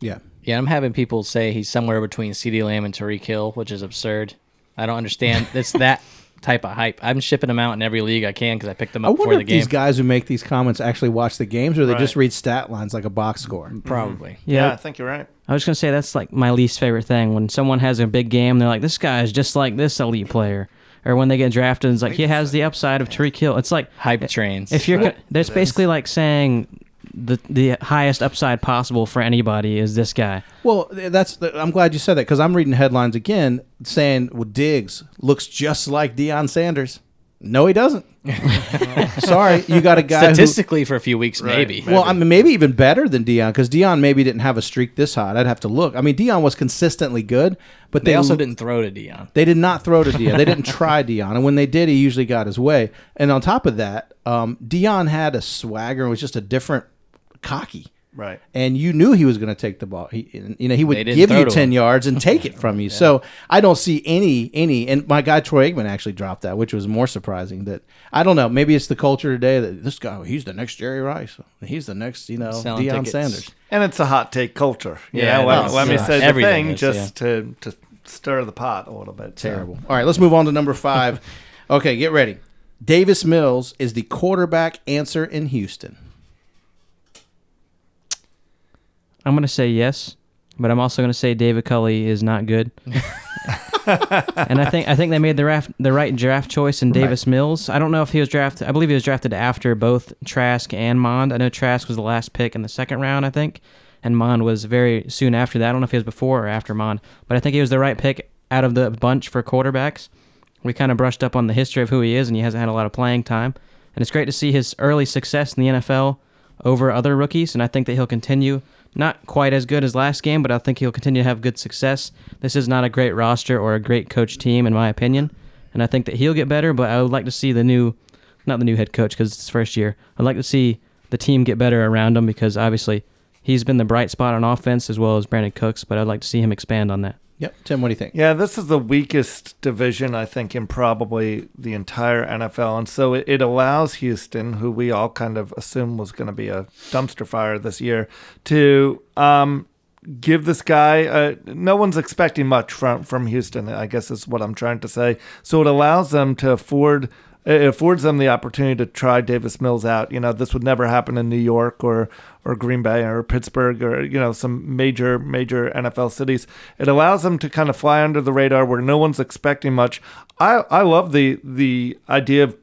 Yeah. Yeah, I'm having people say he's somewhere between CeeDee Lamb and Tyreek Hill, which is absurd. I don't understand. *laughs* it's that type of hype. I'm shipping him out in every league I can because I picked them I up before wonder the if game. these guys who make these comments actually watch the games or they Right. just read stat lines like a box score. Mm-hmm. Probably. Mm-hmm. Yeah, Yeah, I think you're right. I was gonna say that's like my least favorite thing when someone has a big game. They're like, this guy is just like this elite player, or when they get drafted, it's like he has the upside of Tyreek Hill. It's like Hype trains. if you're, Right. co- that's basically like saying the the highest upside possible for anybody is this guy. Well, that's the, I'm glad you said that because I'm reading headlines again saying well, Diggs looks just like Deion Sanders. No, he doesn't. *laughs* Sorry, you got a guy who, Statistically, for a few weeks, Right. maybe. Well, I mean, maybe even better than Deion because Deion maybe didn't have a streak this hot. I'd have to look. I mean, Deion was consistently good, but they they also didn't throw to Deion. They did not throw to Deion. They didn't *laughs* try Deion, and when they did, he usually got his way. And on top of that, um, Deion had a swagger and was just a different cocky. Right. And you knew he was going to take the ball. He, you know, he would give you ten him. yards and take it *laughs* from you. So I don't see any any. And my guy Troy Aikman actually dropped that, which was more surprising. That I don't know. Maybe it's the culture today that this guy he's the next Jerry Rice. He's the next you know Selling Deion tickets. Sanders. And it's a hot take culture. You Yeah, know, it let, is. me Yeah. say the Everything thing is, just to, to stir the pot a little bit. so. Terrible. All right, let's move on to number five. *laughs* okay, get ready. Davis Mills is the quarterback answer in Houston. I'm gonna say yes, but I'm also gonna say David Culley is not good. *laughs* and I think I think they made the raft, the right draft choice in Davis Mills. I don't know if he was drafted. I believe he was drafted after both Trask and Mond. I know Trask was the last pick in the second round, I think, and Mond was very soon after that. I don't know if he was before or after Mond, but I think he was the right pick out of the bunch for quarterbacks. We kind of brushed up on the history of who he is, and he hasn't had a lot of playing time. And it's great to see his early success in the NFL over other rookies, and I think that he'll continue. Not quite as good as last game, but I think he'll continue to have good success. This is not a great roster or a great coach team, in my opinion, and I think that he'll get better. But I would like to see the new, not the new head coach because it's his first year. I'd like to see the team get better around him because obviously he's been the bright spot on offense as well as Brandin Cooks. But I'd like to see him expand on that. Yep. Tim, what do you think? Yeah, this is the weakest division, I think, in probably the entire NFL. And so it, it allows Houston, who we all kind of assumed was going to be a dumpster fire this year, to um, give this guy, uh, no one's expecting much from, from Houston, I guess is what I'm trying to say. So it allows them to afford. It affords them the opportunity to try Davis Mills out. You know, this would never happen in New York or or Green Bay or Pittsburgh or you know some major major NFL cities. It allows them to kind of fly under the radar where no one's expecting much. I I love the the idea of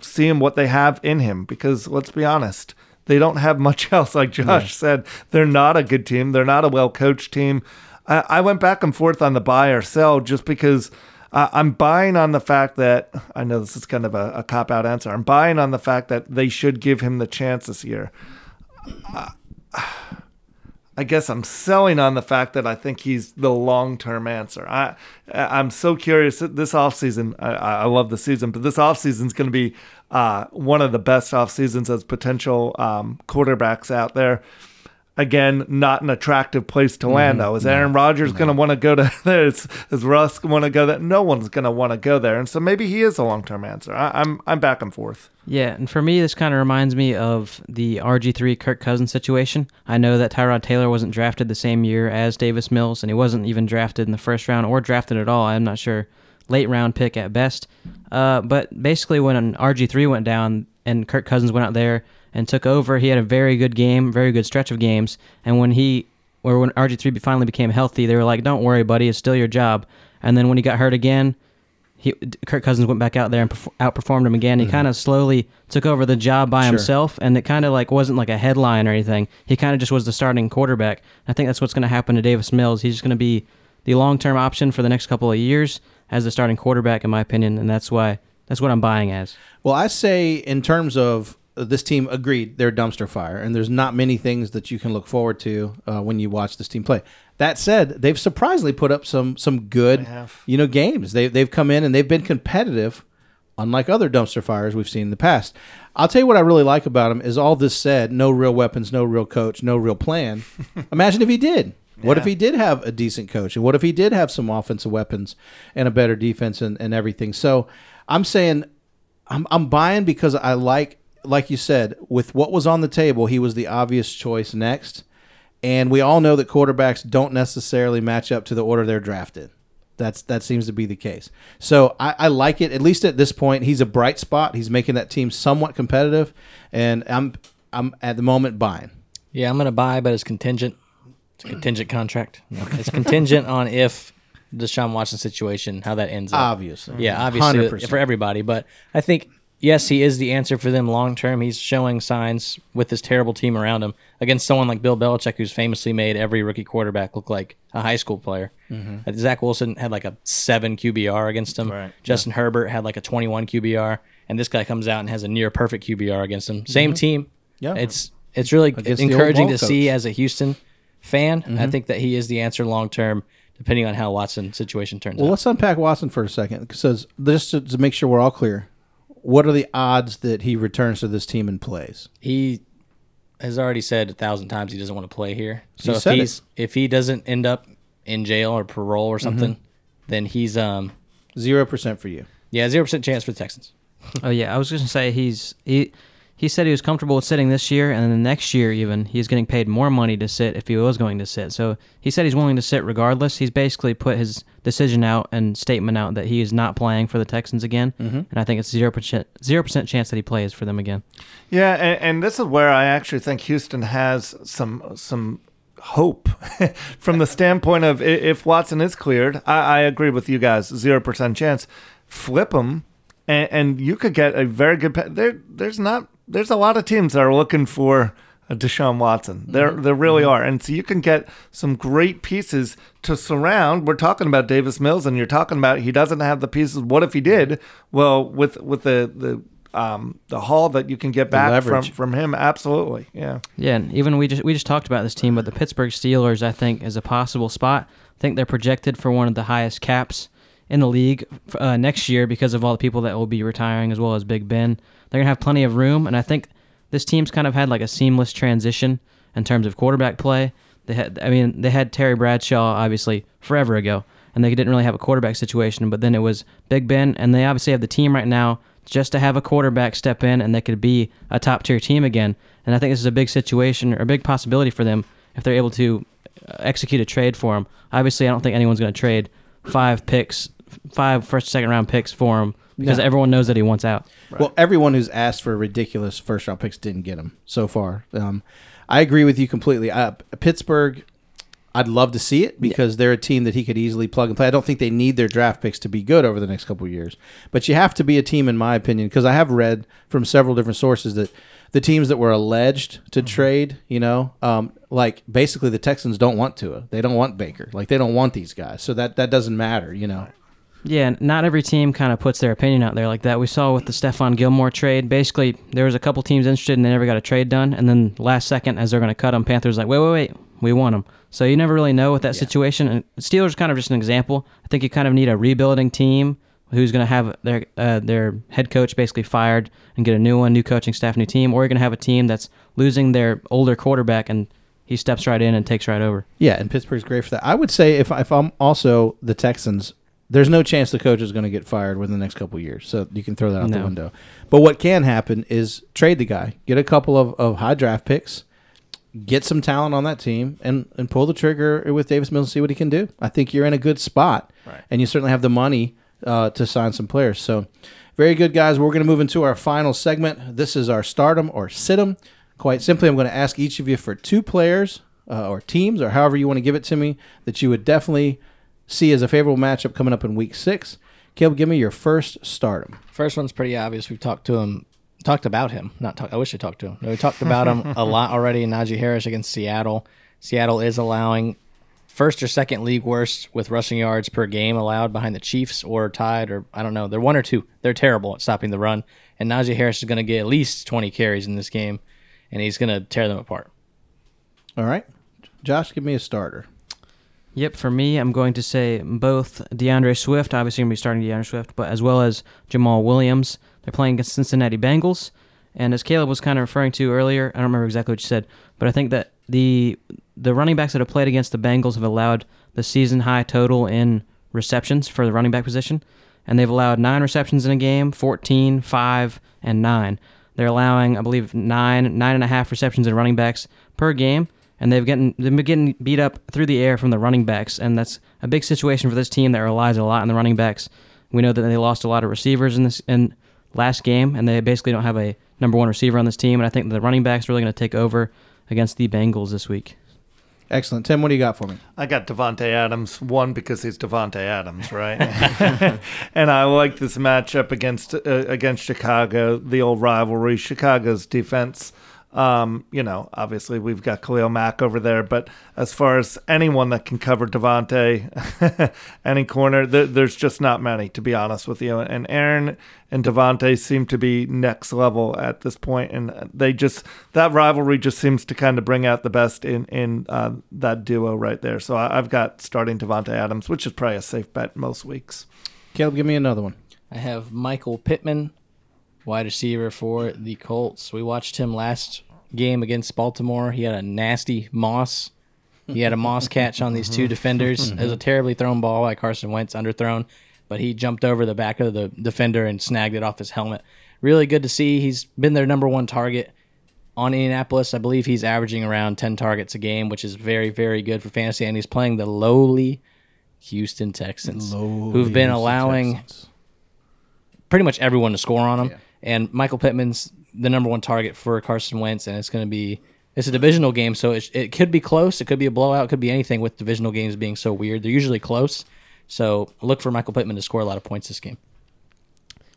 seeing what they have in him because let's be honest, they don't have much *laughs* else. Like Josh said, they're not a good team. They're not a well coached team. I, I went back and forth on the buy or sell just because. Uh, I'm buying on the fact that I know this is kind of a, a cop out answer. I'm buying on the fact that they should give him the chance this year. I guess I'm selling on the fact that I think he's the long term answer. I I'm so curious. This offseason, I, I love the season, but this offseason is going to be uh, one of the best off seasons as potential um, quarterbacks out there. Again, not an attractive place to land though. Is Aaron Rodgers going to want to go to *laughs* there? Is, Russ want to go there? No one's going to want to go there, and so maybe he is a long term answer. I, I'm I'm back and forth. Yeah, and for me, this kind of reminds me of the RG3 Kirk Cousins situation. I know that Tyrod Taylor wasn't drafted the same year as Davis Mills, and he wasn't even drafted in the first round or drafted at all. I'm not sure. Late round pick at best. Uh, but basically, when an RG3 went down and Kirk Cousins went out there and took over, he had a very good game, very good stretch of games. And when he, or when RG3 finally became healthy, they were like, "Don't worry, buddy, it's still your job." And then when he got hurt again, he Kirk Cousins went back out there and perf- outperformed him again. He mm-hmm. kind of slowly took over the job by Sure. himself, and it kind of like wasn't like a headline or anything. He kind of just was the starting quarterback. I think that's what's going to happen to Davis Mills. He's just going to be the long term option for the next couple of years as the starting quarterback, in my opinion, and that's why that's what I'm buying as. Well, I say in terms of this team, agreed, they're dumpster fire, and there's not many things that you can look forward to uh, when you watch this team play. That said, they've surprisingly put up some some good, you know, games. They they've come in and they've been competitive, unlike other dumpster fires we've seen in the past. I'll tell you what I really like about them is all this said, no real weapons, no real coach, no real plan. *laughs* Imagine if he did. What if he did have a decent coach? And what if he did have some offensive weapons and a better defense and, and everything? So I'm saying I'm, I'm buying because I like, like you said, with what was on the table, he was the obvious choice next. And we all know that quarterbacks don't necessarily match up to the order they're drafted. That's that seems to be the case. So I, I like it. At least at this point, he's a bright spot. He's making that team somewhat competitive, and I'm I'm at the moment buying. Yeah, I'm gonna buy, but it's contingent. It's a contingent contract. It's contingent on if the Deshaun Watson situation, how that ends up. Obviously, Yeah, obviously 100%. for everybody, but I think yes, he is the answer for them long term. He's showing signs with this terrible team around him against someone like Bill Belichick, who's famously made every rookie quarterback look like a high school player. Mm-hmm. Uh, Zach Wilson had like a seven QBR against him. Right. Justin Herbert had like a 21 QBR, and this guy comes out and has a near perfect QBR against him. Same team. Mm-hmm. Yeah. it's it's really Against encouraging to see as a Houston fan. I Mm-hmm. think that he is the answer long term, depending on how Watson situation turns Well, out. let's unpack Watson for a second. Because just to, to make sure we're all clear, what are the odds that he returns to this team and plays? he has already said a thousand times he doesn't want to play here. So He if said he's it. if he doesn't end up in jail or parole or something, Mm-hmm. then he's um Zero percent for you. yeah zero percent chance for the Texans. *laughs* Oh yeah, I was going to say he's he he said he was comfortable with sitting this year, and then the next year even he's getting paid more money to sit if he was going to sit. So he said he's willing to sit regardless. He's basically put his decision out and statement out that he is not playing for the Texans again, mm-hmm. and I think it's zero percent zero percent chance that he plays for them again. Yeah, and, and this is where I actually think Houston has some some hope *laughs* from the standpoint of if Watson is cleared. I, I agree with you guys, zero percent chance. Flip him, and, and you could get a very good. There, there's not. There's a lot of teams that are looking for a Deshaun Watson. There, mm-hmm. there really mm-hmm. are, and so you can get some great pieces to surround. We're talking about Davis Mills, and you're talking about he doesn't have the pieces. What if he did? Mm-hmm. Well, with with the the um, the haul that you can get back from, from him, absolutely, yeah. Yeah, and even we just we just talked about this team, but the Pittsburgh Steelers I think is a possible spot. I think they're projected for one of the highest caps in the league uh, next year because of all the people that will be retiring as well as Big Ben. They're gonna have plenty of room, and I think this team's kind of had like a seamless transition in terms of quarterback play. They had, I mean, they had Terry Bradshaw obviously forever ago, and they didn't really have a quarterback situation. But then it was Big Ben, and they obviously have the team right now just to have a quarterback step in, and they could be a top tier team again. And I think this is a big situation or a big possibility for them if they're able to uh, execute a trade for him. Obviously, I don't think anyone's going to trade five picks, five first, second round picks for him because No. everyone knows that he wants out. Well, everyone who's asked for ridiculous first round picks didn't get them so far. Um, I agree with you completely. Uh, Pittsburgh, I'd love to see it because they're a team that he could easily plug and play. I don't think they need their draft picks to be good over the next couple of years, but you have to be a team, in my opinion, because I have read from several different sources that the teams that were alleged to trade, you know, um, like basically the Texans don't want to. They don't want Baker. Like they don't want these guys. So that that doesn't matter, you know. Yeah, not every team kind of puts their opinion out there like that. We saw with the Stephon Gilmore trade. Basically, there was a couple teams interested and they never got a trade done. And then last second, as they're going to cut him, Panthers like, wait, wait, wait, we want him. So you never really know with that situation. And Steelers kind of just an example. I think you kind of need a rebuilding team who's going to have their uh, their head coach basically fired and get a new one, new coaching staff, new team, or you're going to have a team that's losing their older quarterback and he steps right in and takes right over. Yeah, and Pittsburgh's great for that. I would say if if I'm also the Texans, there's no chance the coach is going to get fired within the next couple of years. So you can throw that out the window. But what can happen is trade the guy, get a couple of, of high draft picks, get some talent on that team, and, and pull the trigger with Davis Mills and see what he can do. I think you're in a good spot, Right. and you certainly have the money uh, to sign some players. So very good, guys. We're going to move into our final segment. This is our stardom or situm. Quite simply, I'm going to ask each of you for two players uh, or teams or however you want to give it to me that you would definitely see as a favorable matchup coming up in week six. Caleb, give me your first stardom. First one's pretty obvious. We've talked to him, talked about him. Not talk, I wish I talked to him. No, we talked about him a lot already. Najee Harris against Seattle. Seattle is allowing first or second league worst with rushing yards per game allowed behind the Chiefs or tied or I don't know. They're one or two. They're terrible at stopping the run. And Najee Harris is going to get at least 20 carries in this game, and he's going to tear them apart. All right. Josh, give me a starter. Yep, for me, I'm going to say both D'Andre Swift, obviously going to be starting D'Andre Swift, but as well as Jamaal Williams. They're playing against Cincinnati Bengals, and as Caleb was kind of referring to earlier, I don't remember exactly what you said, but I think that the the running backs that have played against the Bengals have allowed the season high total in receptions for the running back position, and they've allowed nine receptions in a game, 14, 5, and 9. They're allowing, I believe, nine, nine and a half receptions in running backs per game, and they've getting they've been getting beat up through the air from the running backs, and that's a big situation for this team that relies a lot on the running backs. We know that they lost a lot of receivers in this in last game, and they basically don't have a number one receiver on this team, and I think the running backs are really going to take over against the Bengals this week. Excellent. Tim, what do you got for me? I got Davante Adams. One because he's Davante Adams, right? *laughs* and I like this matchup against uh, against Chicago, the old rivalry. Chicago's defense um, you know, obviously we've got Khalil Mack over there, but as far as anyone that can cover Davante, *laughs* any corner, th- there's just not many, to be honest with you. And Aaron and Davante seem to be next level at this point, and they just that rivalry just seems to kind of bring out the best in in uh, that duo right there. So I, I've got starting Davante Adams, which is probably a safe bet most weeks. Caleb, give me another one. I have Michael Pittman wide receiver for the Colts. We watched him last game against Baltimore. He had a nasty moss. He had a moss catch on these two defenders. It was a terribly thrown ball by Carson Wentz, underthrown, but he jumped over the back of the defender and snagged it off his helmet. Really good to see. He's been their number one target on Indianapolis. I believe he's averaging around 10 targets a game, which is very, very good for fantasy. And he's playing the lowly Houston Texans, who've been allowing pretty much everyone to score on him. Yeah. And Michael Pittman's the number one target for Carson Wentz, and it's going to be it's a divisional game, so it, it could be close. It could be a blowout. It could be anything with divisional games being so weird. They're usually close. So look for Michael Pittman to score a lot of points this game.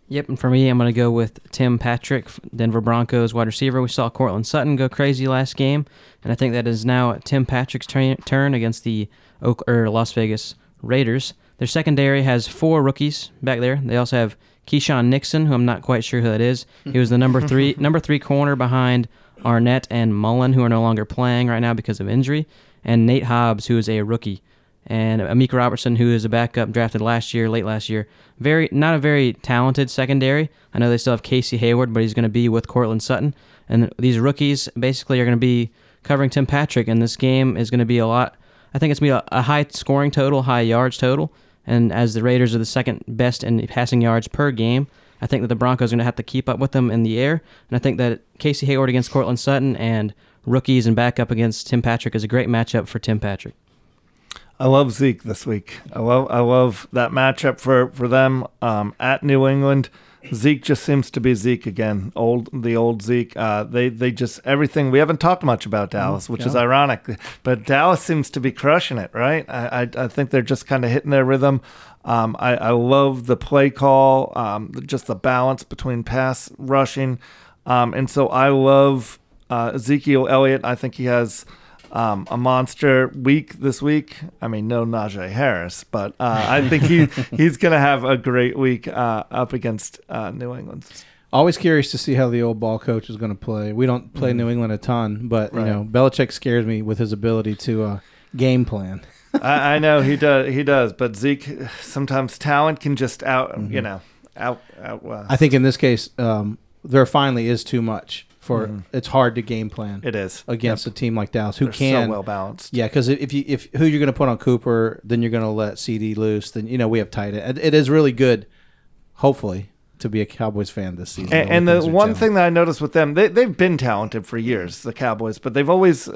Yep, and for me, I'm going to go with Tim Patrick, Denver Broncos wide receiver. We saw Courtland Sutton go crazy last game, and I think that is now Tim Patrick's turn, turn against the Oak, or Las Vegas Raiders. Their secondary has four rookies back there. They also have Keisean Nixon, who I'm not quite sure who that is. He was the number *laughs* three number three corner behind Arnette and Mullen, who are no longer playing right now because of injury, and Nate Hobbs, who is a rookie, and Amik Robertson, who is a backup drafted last year, late last year. Very not a very talented secondary. I know they still have Casey Hayward, but he's going to be with Courtland Sutton, and these rookies basically are going to be covering Tim Patrick, and this game is going to be a lot. I think it's going to be a, a high scoring total, high yards total. And as the Raiders are the second best in passing yards per game, I think that the Broncos are going to have to keep up with them in the air. And I think that Casey Hayward against Courtland Sutton and rookies and backup against Tim Patrick is a great matchup for Tim Patrick. I love Zeke this week. I love I love that matchup for for them um, at New England. Zeke just seems to be Zeke again. Old the old Zeke. Uh, they they just everything. We haven't talked much about Dallas, which is ironic, but Dallas seems to be crushing it. Right? I I, I think they're just kind of hitting their rhythm. Um, I, I love the play call, um, just the balance between pass rushing, um, and so I love uh, Ezekiel Elliott. I think he has um, a monster week this week. I mean, no Najee Harris, but uh, I think he *laughs* he's going to have a great week uh, up against uh, New England. Always curious to see how the old ball coach is going to play. We don't play New England a ton, but you know, Belichick scares me with his ability to uh, game plan. I, I know he *laughs* does. He does, but Zeke sometimes talent can just out. You know, out out. I think in this case, um, there finally is too much for. Mm-hmm. It's hard to game plan it is against a team like Dallas, who They're can so well balanced. Yeah, because if you if who you're going to put on Cooper, then you're going to let CD loose. Then you know we have tight end. It is really good, hopefully, to be a Cowboys fan this season. And, and the one thing that I noticed with them, they, they've been talented for years, the Cowboys, but they've always,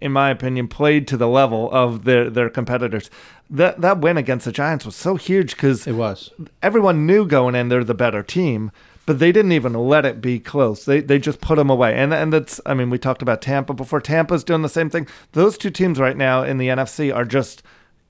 in my opinion, played to the level of their, their competitors. That that win against the Giants was so huge because it was everyone knew going in they're the better team, but they didn't even let it be close. They they just put them away. And and that's I mean we talked about Tampa before. Tampa's doing the same thing. Those two teams right now in the NFC are just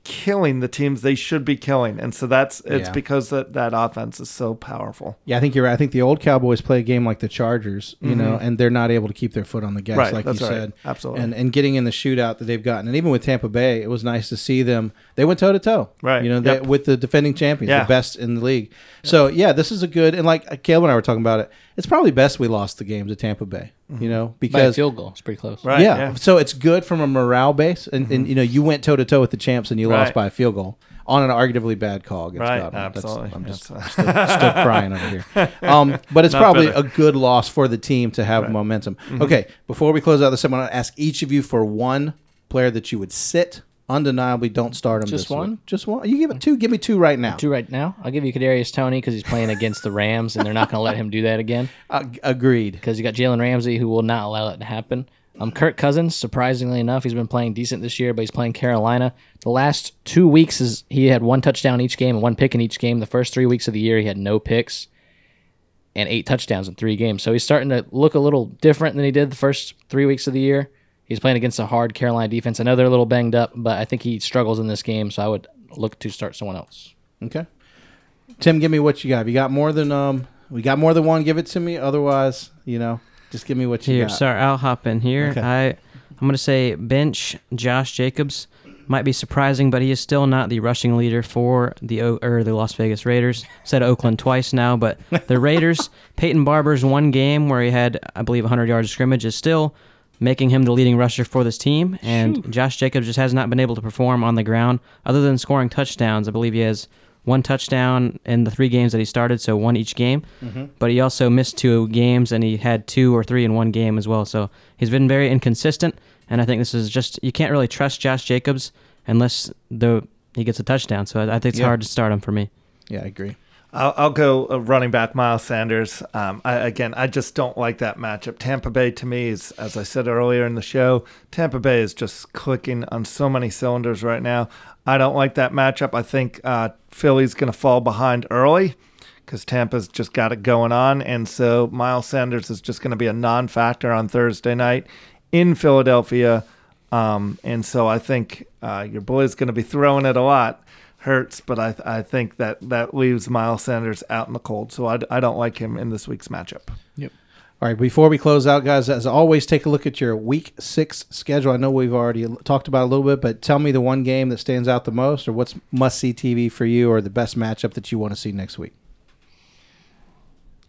killing the teams they should be killing, and so that's it's Yeah. because that that offense is so powerful. Yeah, I think you're right. I think the old Cowboys play a game like the Chargers, you know, and they're not able to keep their foot on the gas, Mm-hmm. Right, like you right. said. Absolutely. And and getting in the shootout that they've gotten, and even with Tampa Bay, it was nice to see them. They went toe to toe, Right, You know, they, yep. with the defending champions, Yeah. the best in the league. So yeah, this is a good. And like Caleb and I were talking about it, it's probably best we lost the game to Tampa Bay, you know, By a because field goal. It's pretty close. Mm-hmm. Right. yeah, yeah. So it's good from a morale base, and, and you know you went toe to toe with the champs and you lost by a field goal on an arguably bad call against Right, Scotland. That's- absolutely. I'm just Yes. still, still crying over here. *laughs* Um, but it's Not probably bitter. a good loss for the team to have momentum. Mm-hmm. Okay, before we close out this, I'm going to ask each of you for one player that you would sit. Undeniably, don't start him. Just this week. one? Just one. You give it two. Give me two right now. Two right now. I'll give you Kadarius Toney because he's playing against the Rams, and they're not going to let him do that again. *laughs* Uh, agreed. Because you got Jalen Ramsey, who will not allow that to happen. Um, Kirk Cousins, surprisingly enough, he's been playing decent this year, but he's playing Carolina. The last two weeks is he had one touchdown each game and one pick in each game. The first three weeks of the year, he had no picks and eight touchdowns in three games. So he's starting to look a little different than he did the first three weeks of the year. He's playing against a hard Carolina defense. I know they're a little banged up, but I think he struggles in this game, so I would look to start someone else. Okay. Tim, give me what you got. If you got more than um, we got more than one. Give it to me. Otherwise, you know, just give me what you Here, got. sorry, I'll hop in here. Okay. I I'm gonna say bench Josh Jacobs. Might be surprising, but he is still not the rushing leader for the O- or the Las Vegas Raiders. Said Oakland twice now, but the *laughs* Raiders, Peyton Barber's one game where he had, I believe, 100 yards of scrimmage is still making him the leading rusher for this team. And Josh Jacobs just has not been able to perform on the ground other than scoring touchdowns. I believe he has one touchdown in the three games that he started, so one each game. Mm-hmm. But he also missed two games, and he had two or three in one game as well. So he's been very inconsistent. And I think this is just you can't really trust Josh Jacobs unless the he gets a touchdown. So I, I think it's Yeah. hard to start him for me. Yeah, I agree. I'll, I'll go uh, running back Miles Sanders. Um, I, again, I just don't like that matchup. Tampa Bay to me is, as I said earlier in the show, Tampa Bay is just clicking on so many cylinders right now. I don't like that matchup. I think uh, Philly's going to fall behind early because Tampa's just got it going on, and so Miles Sanders is just going to be a non-factor on Thursday night in Philadelphia. Um, and so I think uh, your boy's going to be throwing it a lot. Hurts, but I, I think that that leaves Miles Sanders out in the cold. So I, I don't like him in this week's matchup. Yep. All right, before we close out, guys, as always, take a look at your week six schedule. I know we've already talked about it a little bit, but tell me the one game that stands out the most, or what's must see TV for you, or the best matchup that you want to see next week.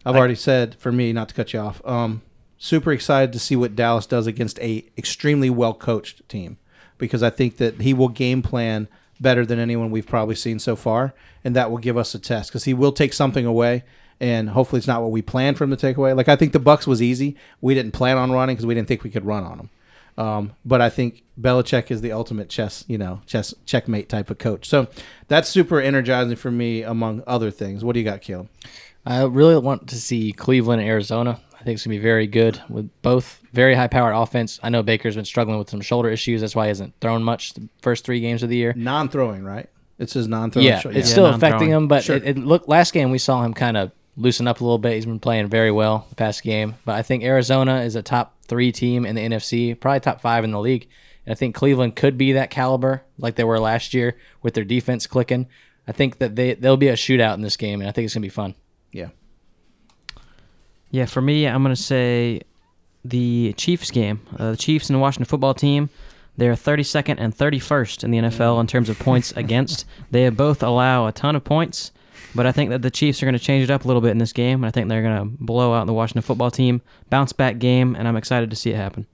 I've already said for me, not to cut you off. Um, super excited to see what Dallas does against a extremely well coached team, because I think that he will game plan better than anyone we've probably seen so far, and that will give us a test because he will take something away and hopefully it's not what we planned for him to take away. Like I think the Bucs was easy. We didn't plan on running because we didn't think we could run on them. Um, but I think Belichick is the ultimate chess, you know, chess checkmate type of coach. So that's super energizing for me, among other things. What do you got, Caleb? I really want to see Cleveland Arizona. I think it's gonna be very good with both very high powered offense. I know Baker's been struggling with some shoulder issues. That's why he hasn't thrown much the first three games of the year. Non-throwing, right? It's says non-throwing. Yeah, Sure, it's Yeah, still non-throwing. affecting him, but Sure. it, it looked last game we saw him kind of loosen up a little bit. He's been playing very well the past game. But I think Arizona is a top three team in the NFC, probably top five in the league. And I think Cleveland could be that caliber like they were last year with their defense clicking. I think that they there'll be a shootout in this game, and I think it's gonna be fun. yeah. Yeah, for me, I'm going to say the Chiefs game. Uh, the Chiefs and the Washington football team, they're 32nd and 31st in the NFL in terms of points *laughs* against. They both allow a ton of points, but I think that the Chiefs are going to change it up a little bit in this game, and I think they're going to blow out the Washington football team. Bounce back game, and I'm excited to see it happen.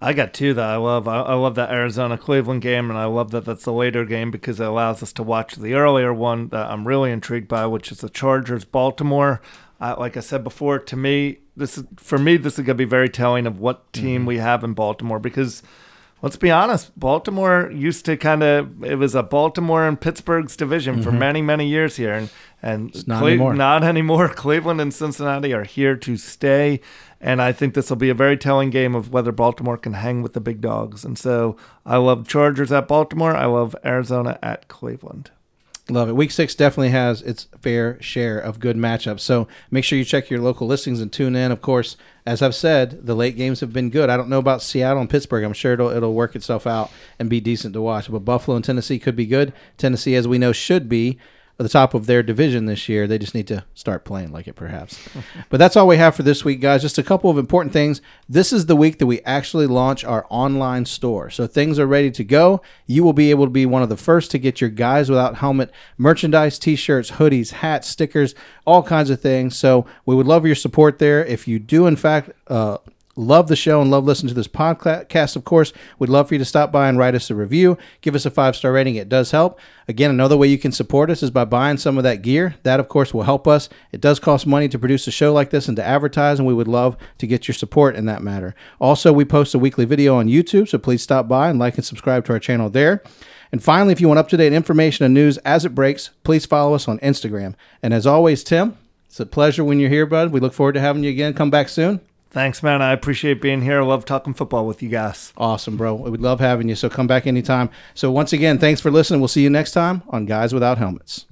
I got two that I love. I, I love that Arizona Cleveland game, and I love that that's the later game because it allows us to watch the earlier one that I'm really intrigued by, which is the Chargers Baltimore. Uh, like I said before, to me, this is for me this is going to be very telling of what team we have in Baltimore because let's be honest, Baltimore used to kind of it was a Baltimore and Pittsburgh's division for many many years here, and and not anymore. not anymore. *laughs* Cleveland and Cincinnati are here to stay, and I think this will be a very telling game of whether Baltimore can hang with the big dogs. And so I love Chargers at Baltimore. I love Arizona at Cleveland. Love it. Week six definitely has its fair share of good matchups. So make sure you check your local listings and tune in. Of course, as I've said, the late games have been good. I don't know about Seattle and Pittsburgh. I'm sure it'll it'll work itself out and be decent to watch. But Buffalo and Tennessee could be good. Tennessee, as we know, should be at the top of their division this year. They just need to start playing like it, perhaps. *laughs* but that's all we have for this week, guys. Just a couple of important things. This is the week that we actually launch our online store. So things are ready to go. You will be able to be one of the first to get your Guys Without Helmet merchandise, t shirts, hoodies, hats, stickers, all kinds of things. So we would love your support there. If you do, in fact, uh, love the show and love listening to this podcast, of course, we'd love for you to stop by and write us a review. Give us a five star rating. It does help. Again, another way you can support us is by buying some of that gear. That, of course, will help us. It does cost money to produce a show like this and to advertise, and we would love to get your support in that matter. Also, we post a weekly video on YouTube, so please stop by and like and subscribe to our channel there. And finally, if you want up to date information and news as it breaks, please follow us on Instagram. And as always, Tim, it's a pleasure when you're here, bud. We look forward to having you again. Come back soon. Thanks, man. I appreciate being here. I love talking football with you guys. Awesome, bro. We would love having you. So come back anytime. So once again, thanks for listening. We'll see you next time on Guys Without Helmets.